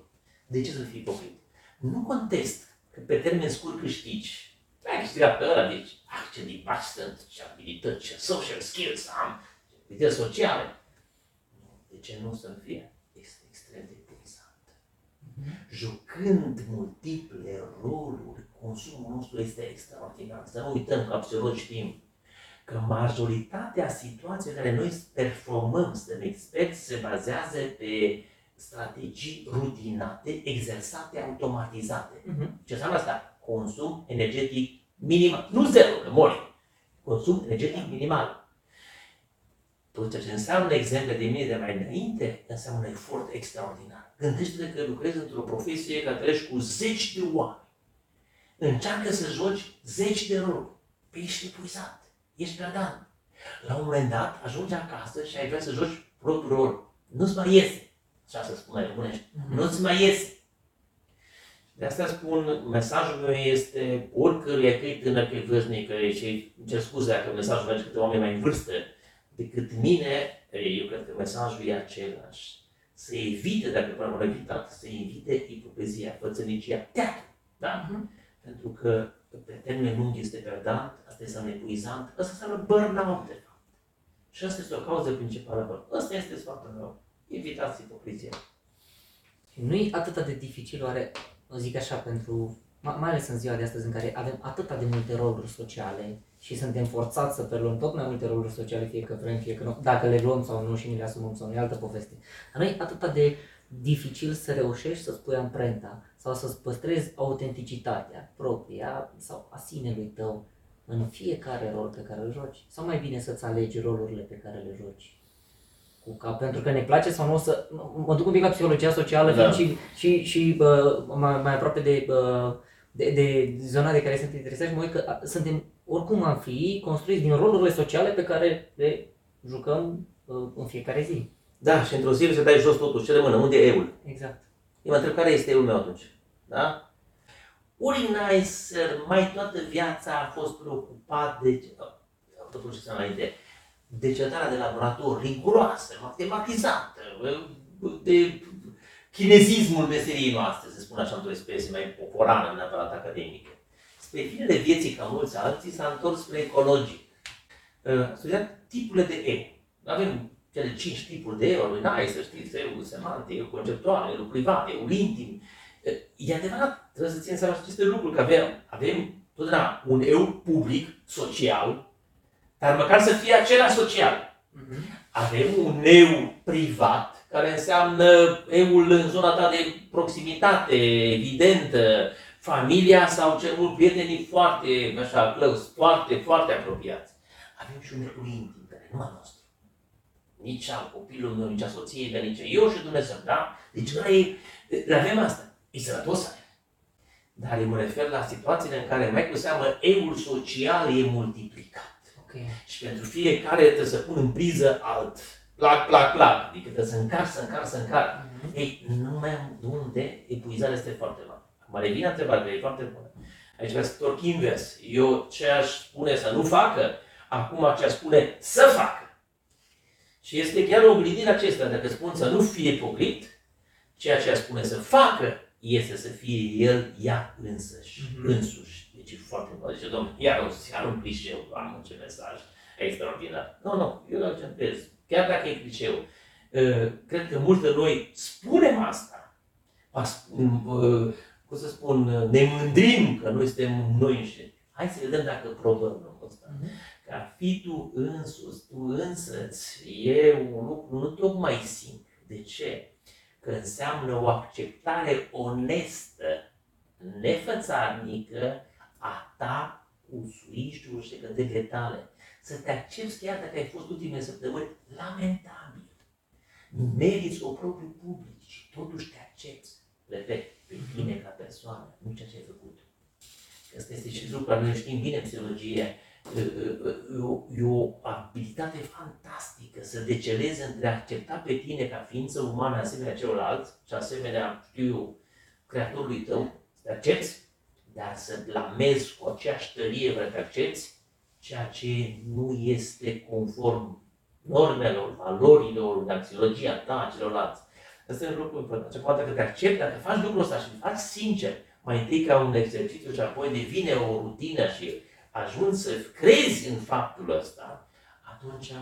De ce să fii ipocrit? Nu contest că pe termen scurt câștigi. Ai câștigat pe ăla, deci, ah, ce lipaci sunt, ce abilități, ce social skills am, ce abilități sociale. De ce nu să fie? Este extrem de interesant. Mm-hmm. Jucând multiple roluri, consumul nostru este extraordinar. Să nu uităm că absolut știm că majoritatea situațiilor în care noi performăm, suntem experți, se bazează pe strategii rutinate, exersate, automatizate. Uh-huh. Ce înseamnă asta? Consum energetic minimal. Nu zero, că mori. Consum energetic minimal. Tot ce înseamnă exemple de mine de mai înainte, înseamnă un efort extraordinar. Gândește-te că lucrezi într-o profesie care trăiești cu zeci de oameni. Încearcă să joci zeci de roluri. Pe ești epuizat ești perdant. La un moment dat ajungi acasă și ai vrea să joci propriul rol. Nu-ți mai iese. Așa se spune românește. Mm-hmm. Nu-ți mai iese. De asta spun, mesajul meu este oricăruia, că e tânăr, că e vârstnic, că e și cer scuze dacă mesajul merge către oameni mai în vârstă decât mine, eu cred că mesajul e același. Să evite, dacă până am evitat, să evite ipopezia, fățănicia, teatru. Da? Mm-hmm. Pentru că pe termen lung este perdant, asta este epuizant, asta înseamnă burnout de fapt. Și asta este o cauză principală. Asta este sfatul meu. Evitați ipocrizia. Nu e atât de dificil, oare, o zic așa, pentru, mai ales în ziua de astăzi în care avem atât de multe roluri sociale și suntem forțați să preluăm tot mai multe roluri sociale, fie că vrem, fie că nu, dacă le luăm sau nu și ne le asumăm sau nu, e altă poveste. Dar nu e atât de dificil să reușești să-ți pui amprenta sau să-ți păstrezi autenticitatea propria sau a sinelui tău în fiecare rol pe care îl joci. Sau mai bine să-ți alegi rolurile pe care le joci. Cu cap, pentru că ne place sau nu să... Mă duc un pic la psihologia socială da. și, și, și bă, mai, mai aproape de, bă, de, de zona de care sunt interesat și mă uit că suntem oricum am fi construiți din rolurile sociale pe care le jucăm în fiecare zi. Da, și într-o zi să dai jos totul. Ce rămână? Unde e eul? Exact. Eu mă întreb care este eul meu atunci. Da? Uri Nicer mai toată viața a fost preocupat de, totul ce înainte, de cercetarea de laborator riguroasă, matematizată, de chinezismul meseriei noastre, să spun așa într-o expresie mai poporană, neapărat academică. Spre finele vieții, ca mulți alții, s-a întors spre ecologic. Studiat tipurile de eu. Avem cele cinci tipuri de eu, n-ai să știți, eu semantic, eu conceptual, eu privat, eu intim. E adevărat, trebuie să ținem seama aceste lucruri, că avem, avem totdeauna un eu public, social, dar măcar să fie același social. Uh-huh. Avem un eu privat, care înseamnă eul în zona ta de proximitate, evidentă, familia sau cel mult prietenii foarte, așa, close, foarte, foarte apropiați. Avem și un eu intim, care nu al nostru nici al copilului meu, nici a soției mele, nici eu și Dumnezeu, da? Deci noi avem asta. E sănătos Dar eu mă refer la situațiile în care mai cu seamă eul social e multiplicat. Okay. Și pentru fiecare trebuie să pun în priză alt. Plac, plac, plac. Adică trebuie să încar, să încar, să încar. Mm-hmm. Ei, nu mai am de unde epuizarea este foarte mare. Mă revine întrebarea, e foarte bună. Aici vreau să torc invers. Eu ce aș spune să nu facă, acum ce aș spune să facă. Și este chiar oglindirea acesta, dacă spun să nu fie ipocrit, ceea ce aș spune să facă este să fie el, ea însăși, mm-hmm. însuși. Deci e foarte important. Deci, domnule, iar, iar un clișeu, am ce mesaj extraordinar. Nu, nu, eu îl accentuez. chiar dacă e cliceu, uh, cred că mulți de noi spunem asta. Uh, cum să spun, ne mândrim că noi suntem noi înșine. Hai să vedem dacă probăm lucrul ăsta. Mm-hmm. Ca fi tu însuți, tu însăți, e un lucru nu tocmai simplu. De ce? Că înseamnă o acceptare onestă, nefățarnică a ta cu suiștiul și gândirile tale. Să te accepti chiar dacă ai fost ultimele săptămâni lamentabil. Meriți o propriu public și totuși te accepti. Repet, pe tine ca persoană, nu ceea ce ai făcut. Asta este și lucru care noi știm bine în psihologie. E o, e o abilitate fantastică să decelezi între a accepta pe tine ca ființă umană asemenea celorlalți și asemenea, știu eu, creatorului tău, să te accepti, dar să blamezi cu aceeași tărie vreo te accepti ceea ce nu este conform normelor, valorilor, în axiologia ta, celorlalți. Asta e un lucru important. Și poate că te accepti, dacă faci lucrul ăsta și îl faci sincer, mai întâi ca un exercițiu și apoi devine o rutină și ajungi să crezi în faptul ăsta, atunci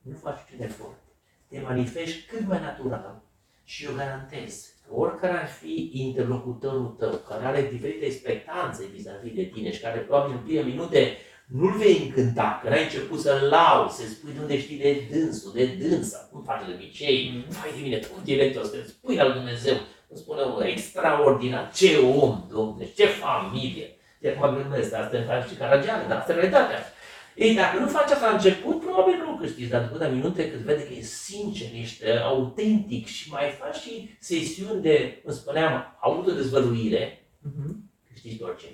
nu faci niciun efort. Te manifesti cât mai natural și eu garantez că oricare ar fi interlocutorul tău, care are diferite expectanțe vis-a-vis de tine și care probabil în prime minute nu-l vei încânta, că n-ai început să-l lau, să spui de unde știi de dânsul, de dânsa, cum faci de obicei, mm-hmm. fai de mine, cum directul ăsta, spui al Dumnezeu, îmi spune unul, extraordinar, ce om, domne, ce familie. De acum gândesc, asta în faci și Caragiană, dar asta e realitatea. Ei, dacă nu faci asta la început, probabil nu câștigi, dar după minute când vede că e sincer, ești autentic și mai faci și sesiuni de, cum spuneam, autodezvăluire, uh-huh. câștigi orice.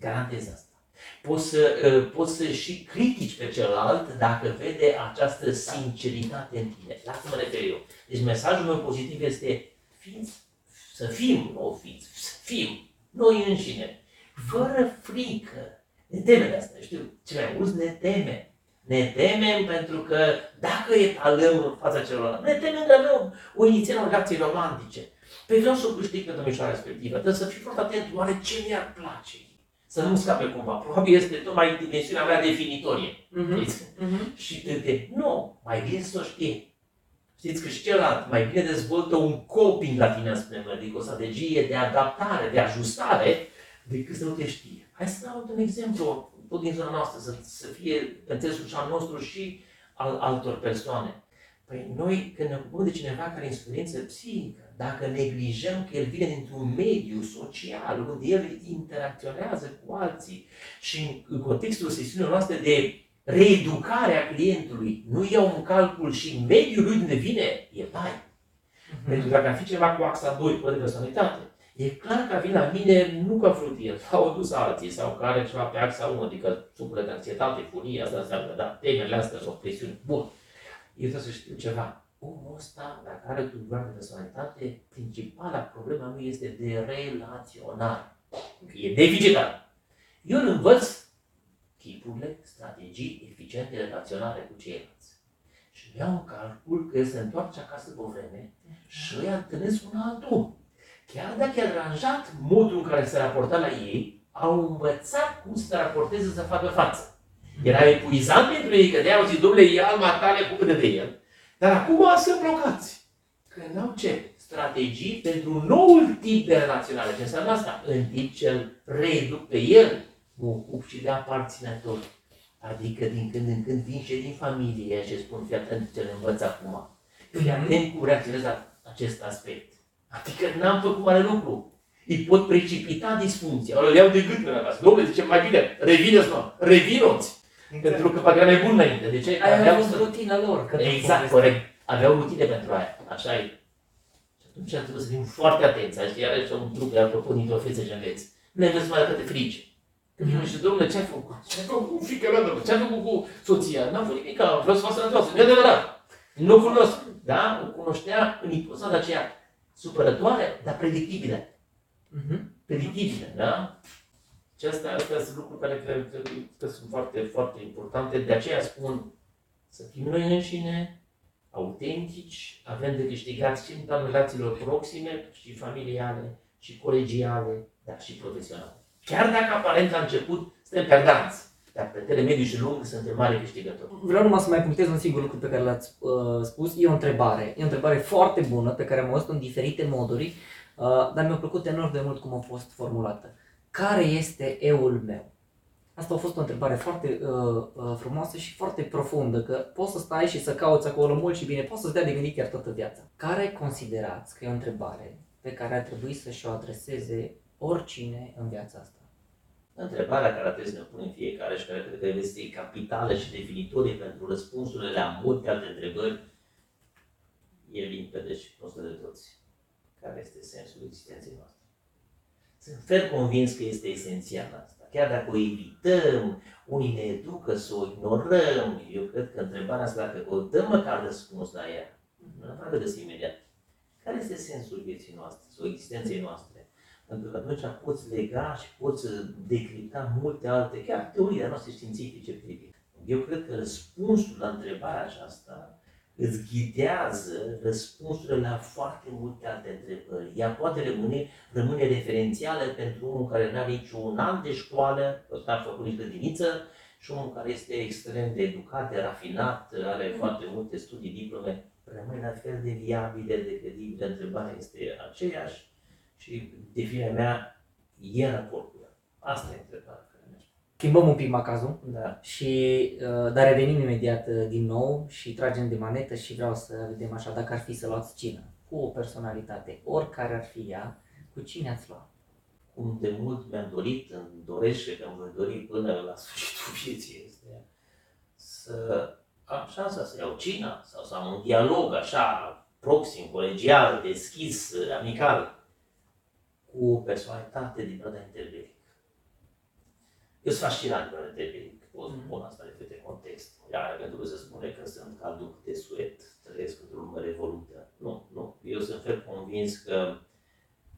Garantez asta. Poți să, uh, poți să și critici pe celălalt dacă vede această sinceritate în tine. La asta mă refer eu. Deci mesajul meu pozitiv este fiți să fim, nu fiți, să fim noi înșine, fără frică. Ne temem de asta, știu, ce mai mulți ne temem. Ne temem pentru că dacă etalăm în fața celor ne temem că avem o inițială reacții romantice. Pe vreau să o câștig pe domnișoara respectivă, trebuie să fii foarte atent, oare ce mi-ar place? Să nu scape cumva. Probabil este tocmai dimensiunea mea definitorie. Uh-huh. Uh-huh. Și de, nu, mai bine să o știe. Știți că și celălalt mai bine dezvoltă un coping la tine, spunem, adică o strategie de adaptare, de ajustare, decât să nu te știe. Hai să dau un exemplu, tot din zona noastră, să, să fie pe înțelesul și al nostru și al altor persoane. Păi noi, când ne ocupăm de cineva care are insuficiență psihică, dacă neglijăm că el vine dintr-un mediu social unde el interacționează cu alții și în contextul sesiunii noastre de reeducarea clientului, nu iau în calcul și mediul lui unde vine, e bai. Mm-hmm. Pentru că dacă ar fi ceva cu axa 2, cu de personalitate, e clar că vine la mine nu ca vrut el, sau dus alții, sau care ceva pe axa 1, adică supără de anxietate, furie, asta înseamnă, da, temerile astea sau presiuni. Bun. Eu trebuie să știu ceva. Omul ăsta, dacă are tulburare de personalitate, principala problema nu este de relaționare. E deficitar. Eu îl învăț chipurile, strategii eficiente de relaționare cu ceilalți. Și iau în calcul că el se întoarce acasă pe o vreme și îi întâlnesc un alt om. Chiar dacă i-a deranjat modul în care se raporta la ei, au învățat cum să se raporteze să facă față. Era epuizant pentru ei, că de-aia au zis, domnule, ia alma tale, cu de el. Dar acum sunt blocați. Că n-au ce? Strategii pentru noul tip de relaționare. Ce înseamnă asta? În timp ce îl reeduc pe el, mă ocup și de aparținător. Adică din când în când vin și din familie și spun, fii atent ce le învăț acum. Fii mhm. atent cum reacționez la acest aspect. Adică n-am făcut mare lucru. Îi pot precipita disfuncția. Îl iau de gât până acasă. Domnule, zice, mai bine, revineți mă, revinoți. Exact. Pentru că poate era mai bun înainte. De ce? Ai aveau să... rutina lor. Că exact, corect. Aveau rutine pentru aia. Așa e. Și atunci trebuie să fim foarte atenți. Așa, iarăși un truc, apropo, dintr-o fețe ce înveți. Nu ne înveți mai de frici. Când vine și domnule, ce ai făcut? Ce ai făcut cu fică mea, Ce ai făcut cu soția? N-am făcut nimic, vreau să fac sănătoasă. Nu e adevărat. Nu o cunosc. Da? O cunoștea în ipoza de aceea supărătoare, dar predictibilă. Uh-huh. Predictibilă, da? Și astea, astea sunt lucruri care cred că, că sunt foarte, foarte importante. De aceea spun să fim noi înșine, autentici, avem de câștigat și în planul relațiilor proxime, și familiale, și colegiale, dar și profesionale. Chiar dacă aparent la început suntem perdanți. Dar pe termen mediu și lung suntem mari câștigători. Vreau numai să mai punctez un singur lucru pe care l-ați uh, spus. E o întrebare. E o întrebare foarte bună pe care am auzit în diferite moduri, uh, dar mi-a plăcut enorm de mult cum a fost formulată. Care este eul meu? Asta a fost o întrebare foarte uh, uh, frumoasă și foarte profundă, că poți să stai și să cauți acolo mult și bine, poți să-ți dea de gândit chiar toată viața. Care considerați că e o întrebare pe care ar trebui să-și o adreseze oricine în viața asta? Întrebarea care trebuie să ne punem fiecare și care cred că este capitală și definitorie pentru răspunsurile la multe alte întrebări, e limpede și cunoscută de toți. Care este sensul existenței noastre? Sunt fer convins că este esențial asta. Chiar dacă o evităm, unii ne educă să o ignorăm, eu cred că întrebarea asta, dacă o dăm măcar răspuns la ea, nu neapărat găsim imediat. Care este sensul vieții noastre sau existenței noastre? Pentru că atunci poți lega și poți decripta multe alte, chiar teoria noastre științifice privind. Eu cred că răspunsul la întrebarea aceasta îți ghidează răspunsurile la foarte multe alte întrebări. Ea poate rămâne, rămâne referențială pentru omul care nu are niciun an de școală, ăsta a făcut nici grădiniță, și omul care este extrem de educat, de rafinat, are foarte multe studii, diplome, rămâne la fel de viabile, de credibile. Întrebarea este aceeași și definirea mea e raport cu ea. Asta e întrebarea. Schimbăm un pic macazul Da. și, uh, dar revenim imediat uh, din nou și tragem de manetă și vreau să vedem așa, dacă ar fi să luați cină cu o personalitate, oricare ar fi ea, cu cine ați luat? cum de mult mi-am dorit, îmi doresc și că îmi voi dori până la sfârșitul (laughs) vieții este să am șansa să iau cina sau să am un dialog așa proxim, colegial, deschis, amical cu o personalitate din Brădea Interbelic. Eu sunt fascinat de Brădea Interbelic, o spun asta de câte context. Iar pentru că se spune că sunt ca duc de suet, trăiesc într-o lume revolută. Nu, nu. Eu sunt fel convins că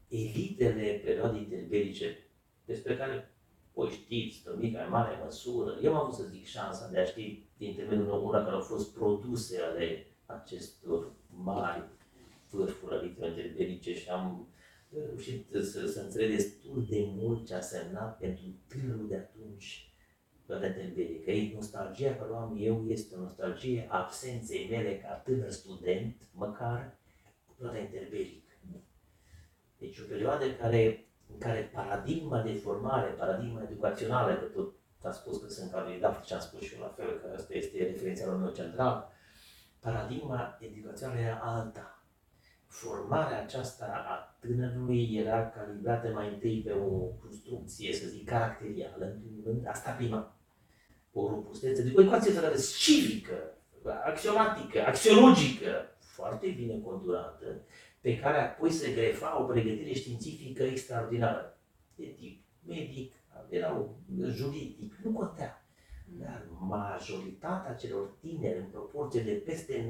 elitele perioadei interbelice, despre care voi știți, în mică, mai mare măsură, eu am avut să zic șansa de a ști din intermediul unor care au fost produse ale acestor mari vârfuri ale interbelice și am reușit să, să înțeleg destul de mult ce a semnat pentru tânărul de atunci Perioada interbelică. Ei, nostalgia pe care o am eu este o nostalgie absenței mele ca tânăr student, măcar perioada interbelică. Deci o perioadă în care, în care paradigma de formare, paradigma educațională, că tot a spus că sunt candidat și am spus și eu la fel, că asta este referențialul meu central, paradigma educațională era alta. Formarea aceasta a tânărului era calibrată mai întâi pe o construcție, să zic, caracterială, în primul rând, asta prima. O robustețe, de o ecuație civică, axiomatică, axiologică, foarte bine conturată, pe care apoi se grefa o pregătire științifică extraordinară. De tip medic, erau juridic, nu contea. Dar majoritatea celor tineri, în proporție de peste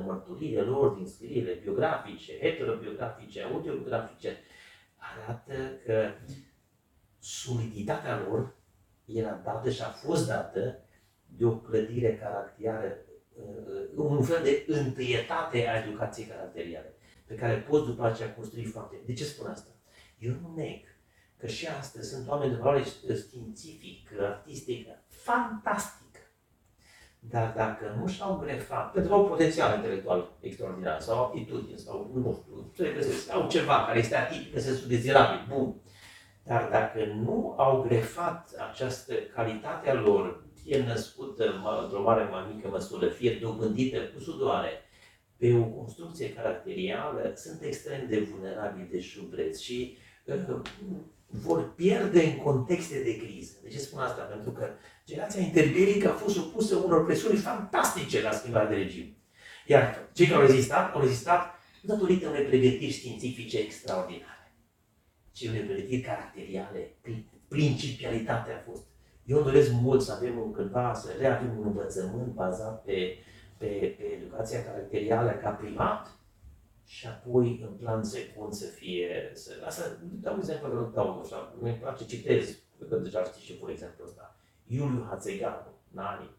90%, mărturile lor din scrierile biografice, heterobiografice, autobiografice, arată că soliditatea lor era dată și a fost dată de o clădire caracterieră Uh, un fel de întâietate a educației caracteriale, pe care poți după aceea construi foarte. De ce spun asta? Eu nu neg că și astăzi sunt oameni de valoare științifică, artistică, fantastic. Dar dacă nu și-au grefat, pentru că au potențial intelectual extraordinar, sau aptitudini, sau nu știu, trebuie să au ceva care este atipic, în sensul dezirabil, bun. Dar dacă nu au grefat această calitate a lor fie născută într-o mare mai mică măsură, fie dobândită cu sudoare, pe o construcție caracterială, sunt extrem de vulnerabili de șubreți și uh, vor pierde în contexte de criză. De ce spun asta? Pentru că generația interbelică a fost supusă unor presiuni fantastice la schimbarea de regim. Iar cei care au rezistat, au rezistat datorită unei pregătiri științifice extraordinare, ci unei pregătiri caracteriale. Principialitatea a fost eu îmi doresc mult să avem un cândva, să reavem un învățământ bazat pe, pe, pe educația caracterială ca primat și apoi în plan secund să fie, să, asta, dau un exemplu care nu dau, așa, mi place, citez, că deja știți și pur exemplu ăsta, Iuliu Hațeganu, în anii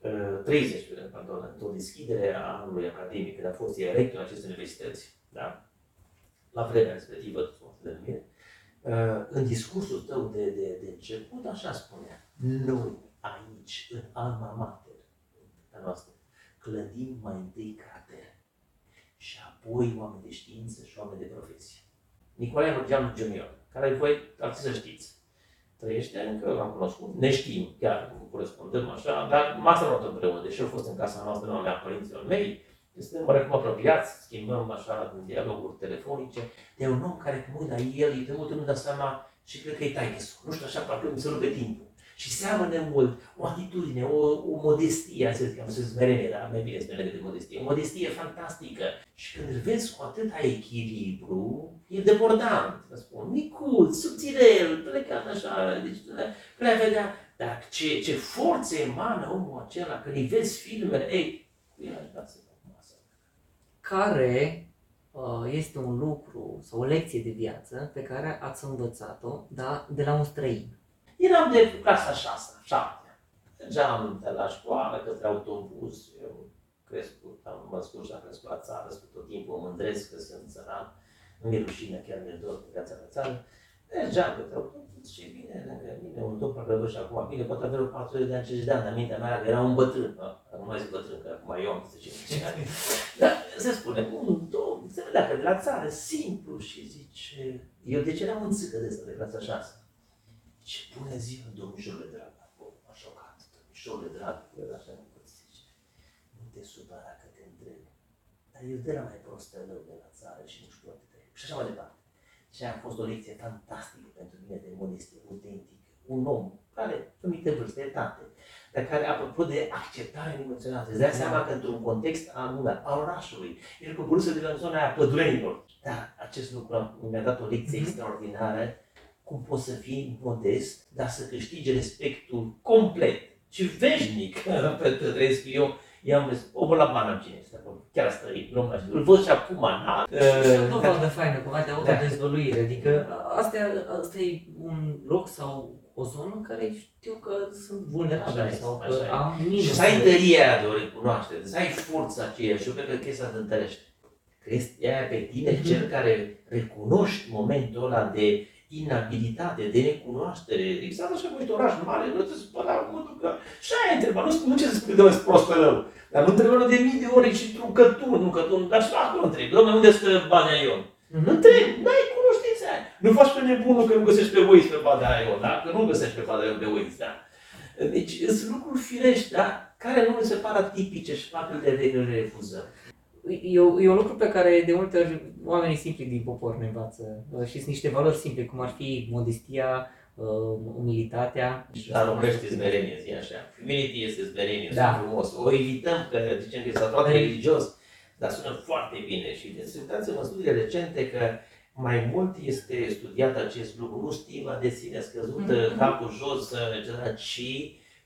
40, 30, pardon, într-o deschidere a anului academic, când a fost el rector acestei universități, da? la vremea respectivă, de numire, uh, în discursul tău de, de, de început, așa spunea, noi aici, în Alma Mater, a noastră, clădim mai întâi caracter și apoi oameni de știință și oameni de profesie. Nicolae Rogeanu Junior, care voi ar să știți, trăiește încă, l-am cunoscut, ne știm, chiar corespundăm așa, dar m-a salutat împreună, deși a fost în casa noastră, nu mea părinților mei, suntem oarecum apropiați, schimbăm așa dialoguri telefonice, de un om care când mă la el, de multe nu dă seama și cred că e taică Nu știu, așa parcă mi se rupe timpul. Și seamănă mult o atitudine, o, o modestie, să zic, am spus smerenie, dar mai bine smerenie decât modestie, o modestie fantastică. Și când îl vezi cu atâta echilibru, e debordant, să spun, micuț, subțirel, plecat așa, deci le vedea, dar ce, ce forțe emană omul acela, când îi vezi filmele, ei, cu el aș da să masă. Care uh, este un lucru sau o lecție de viață pe care ați învățat-o da, de la un străin? Eram de clasa 6, 7. Mergeam de la școală către autobuz, eu crescut, am născut și am crescut la țară, tot timpul mă mândresc că sunt țăran, nu mi-e rușine, chiar mi-e dor de viața la țară. Mergeam către autobuz și vine lângă mine un domn parcă și acum, bine, poate avea 40 de ani, 50 de ani, dar mintea mea era un bătrân, nu mai zic bătrân, că acum eu am 10 ani. Dar se spune, un domn, se vedea că de la țară, simplu și zice, eu de ce eram în țâcă de asta de clasa 6? Ce bună ziua, domnișorule drag, m-a șocat, domnișorule drag, el așa nu pot zice, nu te supăra că te întreb, dar eu de la mai prostă rău de la țară și nu știu atât Și așa mai departe. Și a fost o lecție fantastică pentru mine de modestie autentică. Un om care, anumite vârste, etate, dar care, apropo de acceptare emoțională, îți dai seama că într-un context anume al orașului, el coborâse de la zona aia pădurenilor. Dar acest lucru mi-a dat o lecție mm-hmm. extraordinară cum poți să fii modest, dar să câștigi respectul complet și veșnic pentru (laughs) trăiesc eu. I-am zis, omul la bani cine este acolo, chiar asta e, nu mai știu, îl văd și acum, na. Nu văd de faină, cumva de da. dezvăluire, adică asta, asta e un loc sau o zonă în care știu că sunt vulnerabile sau că așa am minus. Și să ai tăria de o recunoaștere, să ai forța aceea și eu cred că chestia se întărește. Că este aia pe tine mhm. cel care recunoști momentul ăla de inabilitate, de necunoaștere. Exact așa cum e oraș mare, nu te supăra cu că... Și aia e întrebat, nu, nu ce să spui, domnule, prostă rău. Dar nu trebuie de mii de ori și într-un cătun, nu cătun, dar și acolo întrebi, domnule, unde stă Badea Ion? Mm-hmm. Întrebi, n-ai cunoștința aia. Nu faci pe nebunul că nu găsești pe Waze pe Badea Ion, da? Că nu găsești pe Badea Ion pe Waze, da? Deci sunt lucruri firești, da? Care nu mi se par tipice și fac de le refuzăm e, e un lucru pe care de multe ori oamenii simpli din popor ne învață uh, și sunt niște valori simple, cum ar fi modestia, uh, umilitatea. Dar românește smerenie, zi așa. Humility este smerenie, da. frumos. O evităm că zicem că este toată religios, dar sună foarte bine și deci, uitați-vă în studiile recente că mai mult este studiat acest lucru, nu stima de sine scăzută, mm-hmm. capul jos, etc., ci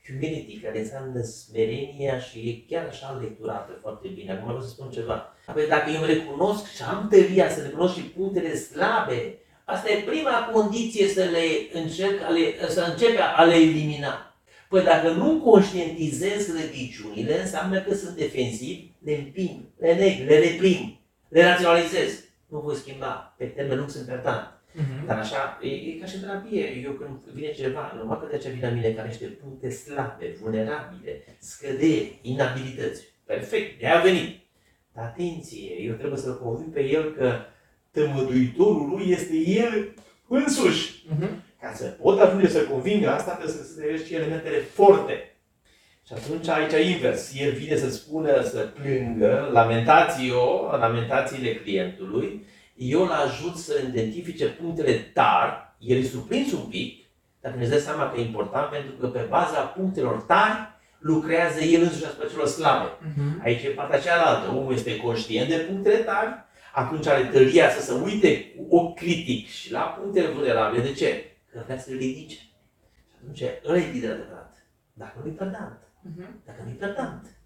humility, care înseamnă smerenia și e chiar așa lecturată foarte bine. Acum vreau să spun ceva. Apoi dacă eu îmi recunosc și am tăria să recunosc și punctele slabe, asta e prima condiție să le încerc, ale, să începe a le elimina. Păi dacă nu conștientizez slăbiciunile, înseamnă că sunt defensiv, le împing, le neg, le reprim, le raționalizez. Nu voi schimba. Pe termen lung sunt perdant. Uh-huh. Dar așa, e, e ca și în terapie. Eu când vine ceva, numai că de aceea vine la mine care niște puncte slabe, vulnerabile, scăderi, inabilități. Perfect, de a venit. Dar atenție, eu trebuie să-l convin pe el că tămăduitorul lui este el însuși. Uh-huh. Ca să pot ajunge să convingă asta, trebuie să se și elementele forte. Și atunci aici invers. El vine să spună, să plângă, lamentații-o, lamentațiile clientului, eu îl ajut să identifice punctele tari, el e surprins un pic, dar ne dă seama că e important pentru că pe baza punctelor tari lucrează el însuși asupra celor slabe. Uh-huh. Aici e partea cealaltă. Omul este conștient de punctele tari, atunci are tăria să se uite cu ochi critic și la punctele vulnerabile. De ce? Că vrea să le ridice. Și atunci ăla e lider adevărat. Dacă nu e perdant. Uh-huh. Dacă nu e perdant.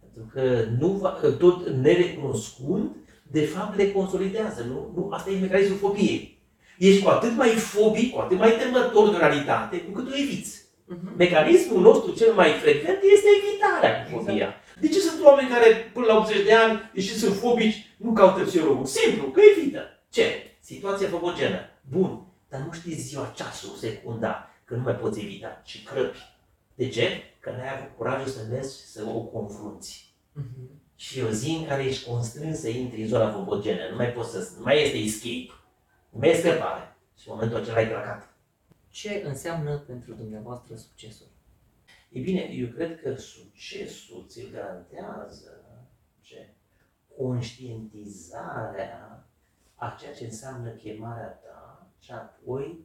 Pentru că nu va, tot nerecunoscând, de fapt le consolidează. Nu? Nu? Asta e mecanismul fobiei. Ești cu atât mai fobic, cu atât mai temător de realitate, cu cât o eviți. Uh-huh. Mecanismul nostru cel mai frecvent este evitarea cu fobia. Exact. De ce sunt oameni care până la 80 de ani, deși sunt fobici, nu caută psihologul? Simplu, că evită. Ce? Situația fobogenă. Bun. dar nu știi ziua, ceasul, secunda, că nu mai poți evita și crăpi. De ce? Că n-ai avut curajul să mergi să o confrunți. Mhm. Și e o zi în care ești constrâns să intri în zona fobogenă, nu mai poți să, nu mai este escape, nu mai este scăpare. Și în momentul acela ai cracat. Ce înseamnă pentru dumneavoastră succesul? E bine, eu cred că succesul ți-l garantează ce? conștientizarea a ceea ce înseamnă chemarea ta și apoi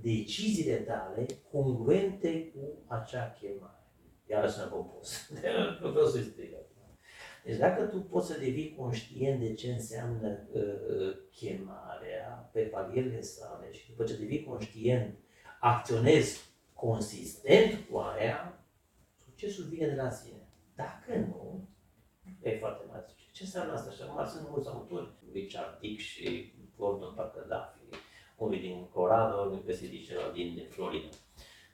deciziile tale congruente cu acea chemare. Iar sună pompos. Nu vreau să stric acum. Deci dacă tu poți să devii conștient de ce înseamnă uh, chemarea pe palierele sale și după ce devii conștient, acționezi consistent cu aia, succesul vine de la sine. Dacă nu, e foarte mare succes. Ce înseamnă asta? Și acum sunt mulți autori, Richard Dick și Gordon Parker Duffy, unul din Colorado, unul pe celălalt din Florida.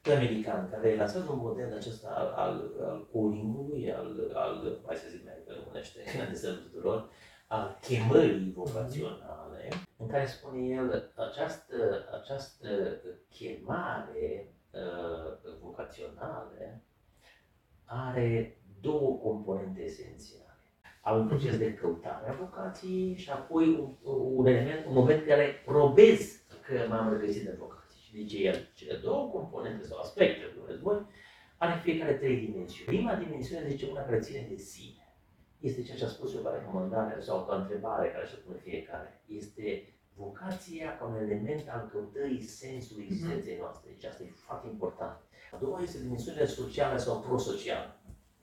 Doi americani care lansează un model acesta al, al, al calling-ului, al, al, hai să zic mai că numește, în tuturor, al chemării vocaționale, în care spune el această, această chemare uh, vocaționale are două componente esențiale. Au un proces de căutare a vocației și apoi un, un element, un moment în care probez că m-am regăsit în vocație. Și zice el, cele două componente sau aspecte de război are fiecare trei dimensiuni. Prima dimensiune zice una care ține de sine. Este ceea ce a spus eu ca recomandare sau ca întrebare care se pune fiecare. Este vocația ca un element al căutării sensului mhm. existenței noastre. Deci asta e foarte important. A doua este dimensiunea socială sau prosocială,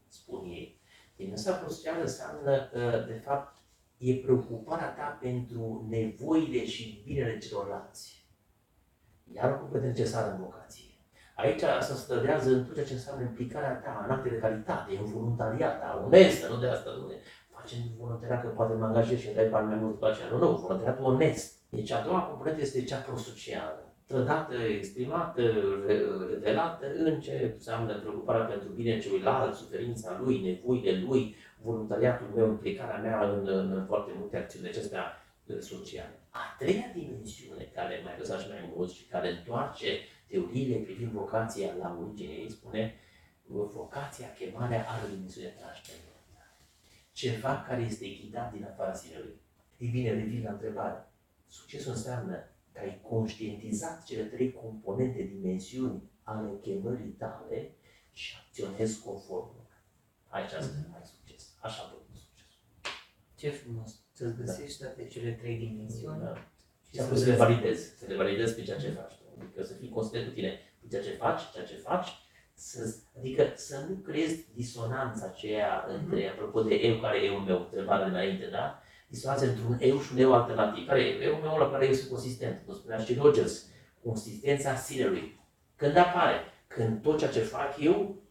spun ei. Dimensiunea prosocială înseamnă că, de fapt, e preocuparea ta pentru nevoile și binele celorlalți. Iar o competență necesară în vocație. Aici se stădează în tot ceea ce înseamnă implicarea ta, în acte de calitate, în voluntariat, ta, onestă, nu de asta, nu de facem voluntariat că poate mă angajez și îmi dai bani mai mult după aceea. Nu, nu, voluntariatul onest. Deci a doua componentă este cea prosocială. Trădată, exprimată, revelată în ce înseamnă preocuparea pentru bine celuilalt, suferința lui, nevoile lui, voluntariatul meu, implicarea mea în, în, în foarte multe acțiuni acestea sociale. A treia dimensiune, care mai lăsat și mai mult și care întoarce teoriile privind vocația la origine, ei spune vocația, chemarea are o dimensiune transcendentală. Ceva care este ghidat din afara sinelui. Ei bine, revin la întrebare. Succesul înseamnă că ai conștientizat cele trei componente, dimensiuni ale chemării tale și acționezi conform. Aici mm-hmm. ai succes. Așa văd succesul. Ce frumos. Să-ți găsești da. toate cele trei dimensiuni. Da. Și să le validezi. Să le validezi pe ceea ce faci. Adică să fii conștient cu tine cu ceea ce faci, ceea ce faci, să, adică să nu creezi disonanța aceea între, mm-hmm. apropo de eu care e eu meu, întrebarea înainte, da? disonanță între un eu și un eu alternativ. Care e eu meu la care eu sunt consistent? Cum spunea și Rogers, consistența sinelui. Când apare? Când tot ceea ce fac eu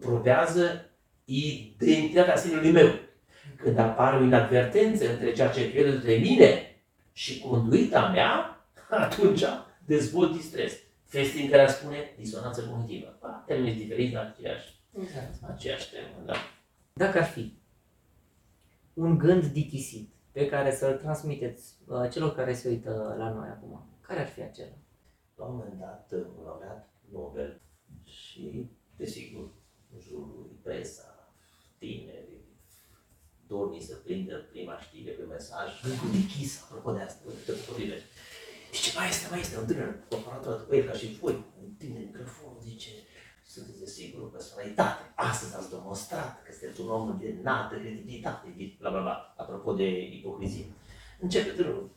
probează identitatea sinelui meu. Când apare o inadvertență între ceea ce cred între mine și conduita mea, (laughs) atunci dezvolt distres. Festin care spune disonanță cognitivă. Termeni diferiți, dar aceeași, exact. aceeași temă. Da. Dacă ar fi un gând dichisit pe care să-l transmiteți uh, celor care se uită la noi acum, care ar fi acela? La un moment dat, un laureat Nobel și, desigur, în jurul presa, tineri, dorni să prindă prima știre pe mesaj, cu dichis, apropo de asta, de Zice, mai este, mai este, un tânăr, comparator cu el ca și voi, un tânăr microfon, zice, sunteți de sigur o personalitate. Astăzi ați demonstrat că sunteți un om de înaltă credibilitate, bla bla bla, apropo de ipocrizie. Începe tânărul,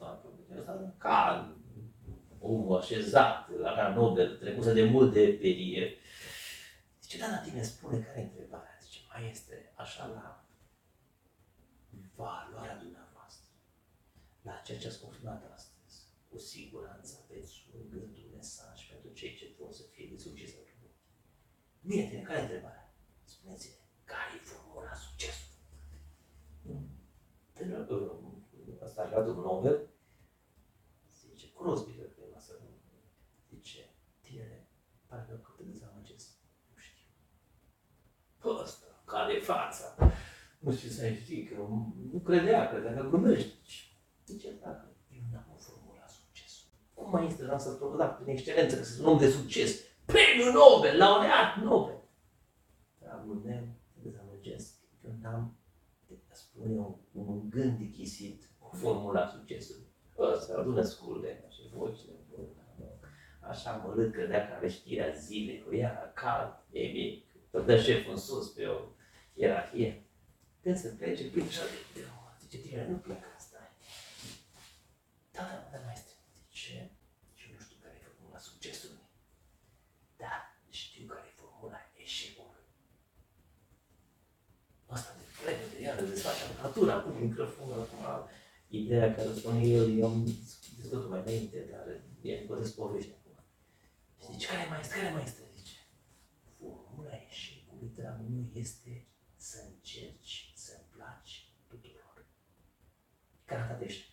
ca omul așezat, la care Nobel, trecuse de mult de perie. Zice, da, dar tine spune care e întrebarea. Zice, mai este așa la valoarea dumneavoastră, la ceea ce ați confirmat astăzi cu siguranță aveți un gând, un mesaj pentru cei ce vor să fie de succes pentru voi. Bine, tine, care e întrebarea? Spuneți-ne, care e formula succesului? Tânăr, ăsta a luat un Nobel, zice, Crosby, cred că e masă, zice, tinere, pare rău că te dezamăgesc. Nu știu. Pă, ăsta, care e fața? Nu știu să știi, că nu credea, credea că glumești. Zice, dacă cum mai este vreau să spun, da, prin excelență, că sunt un om de succes, premiul Nobel, laureat Nobel. Dragul meu, te dezamăgesc, eu n-am, spune eu, un gând dichisit, o formula succesului. Ăsta adună scurde și vocile Așa mă râd, credea că are știrea zilei, cu ea cald, e mic, tot dă șeful în sus pe o ierarhie. Când se plece, plec așa de, de zice, tine nu plecă, stai. Da, da, da, mai este. Zice, și eu nu știu care e formula succesului. Da, știu care e formula eșecului. Asta de plec de iară, desface natura, cu microfonul, acum, ideea care spune el, eu am discutat mai înainte, dar e poveste povești acum. Și zice, care mai este, care mai este? Zice, formula eșecului, dragul meu, este să încerci să-mi placi tuturor. Carata de eșec.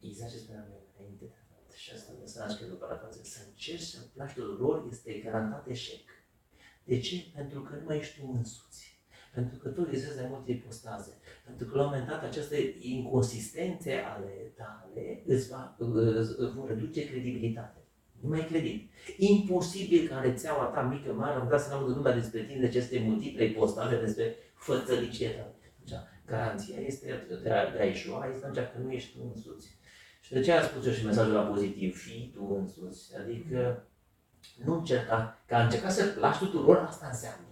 Exact ce spuneam eu înainte. Și asta mesaj că după la să încerci să-mi placi tuturor este garantat eșec. De ce? Pentru că nu mai ești tu însuți. Pentru că tu existezi de multe ipostaze. Pentru că la un moment dat aceste inconsistențe ale tale îți, va, îți vor reduce credibilitatea. Nu mai credit. Imposibil ca rețeaua ta mică, mare, am dat să n-am lumea despre tine, de aceste multiple postale, despre fățălicie ta. Deci, garanția este de a, de a ieșua, este atunci că nu ești tu însuți. Și de ce am spus eu și mesajul la pozitiv, fii tu însuți. Adică nu încerca, ca a încerca să lași tuturor, asta înseamnă.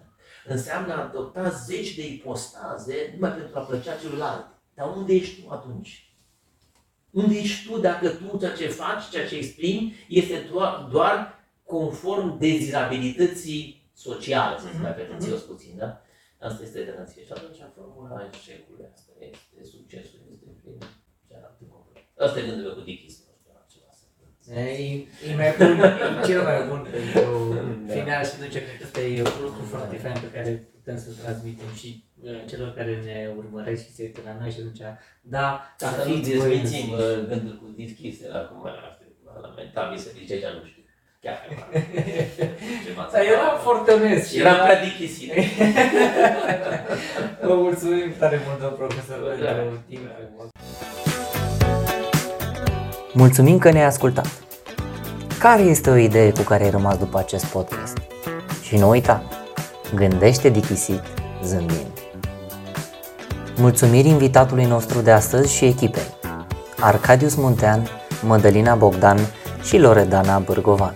Înseamnă a adopta zeci de ipostaze numai pentru a plăcea celuilalt. Dar unde ești tu atunci? Unde ești tu dacă tu ceea ce faci, ceea ce exprimi, este doar, doar conform dezirabilității sociale, să zic mai pretențios puțin, da? Asta este garanție. Și atunci formula eșecului, asta este succesul, este prin cealaltă Asta e gândul cu Dickis, nu știu, altceva E, e mai bun, e cel mai bun pentru da. final și duce, cred că ăsta e un lucru foarte fain pe care putem să-l transmitem și uh, celor care ne urmăresc și se uită la noi și atunci, da, Dacă nu dezmințim uh, gândul cu Dickis, acum, lamentabil să zice aici, nu știu. Chiar (laughs) Dar era foarte onest. Era prea dichisit. (laughs) Vă mulțumim tare mult, domnul profesor, pentru timp. Mulțumim că ne-ai ascultat! Care este o idee cu care ai rămas după acest podcast? Și nu uita, gândește dichisit zâmbind. Mulțumiri invitatului nostru de astăzi și echipei, Arcadius Muntean, Mădălina Bogdan și Loredana Bârgovan.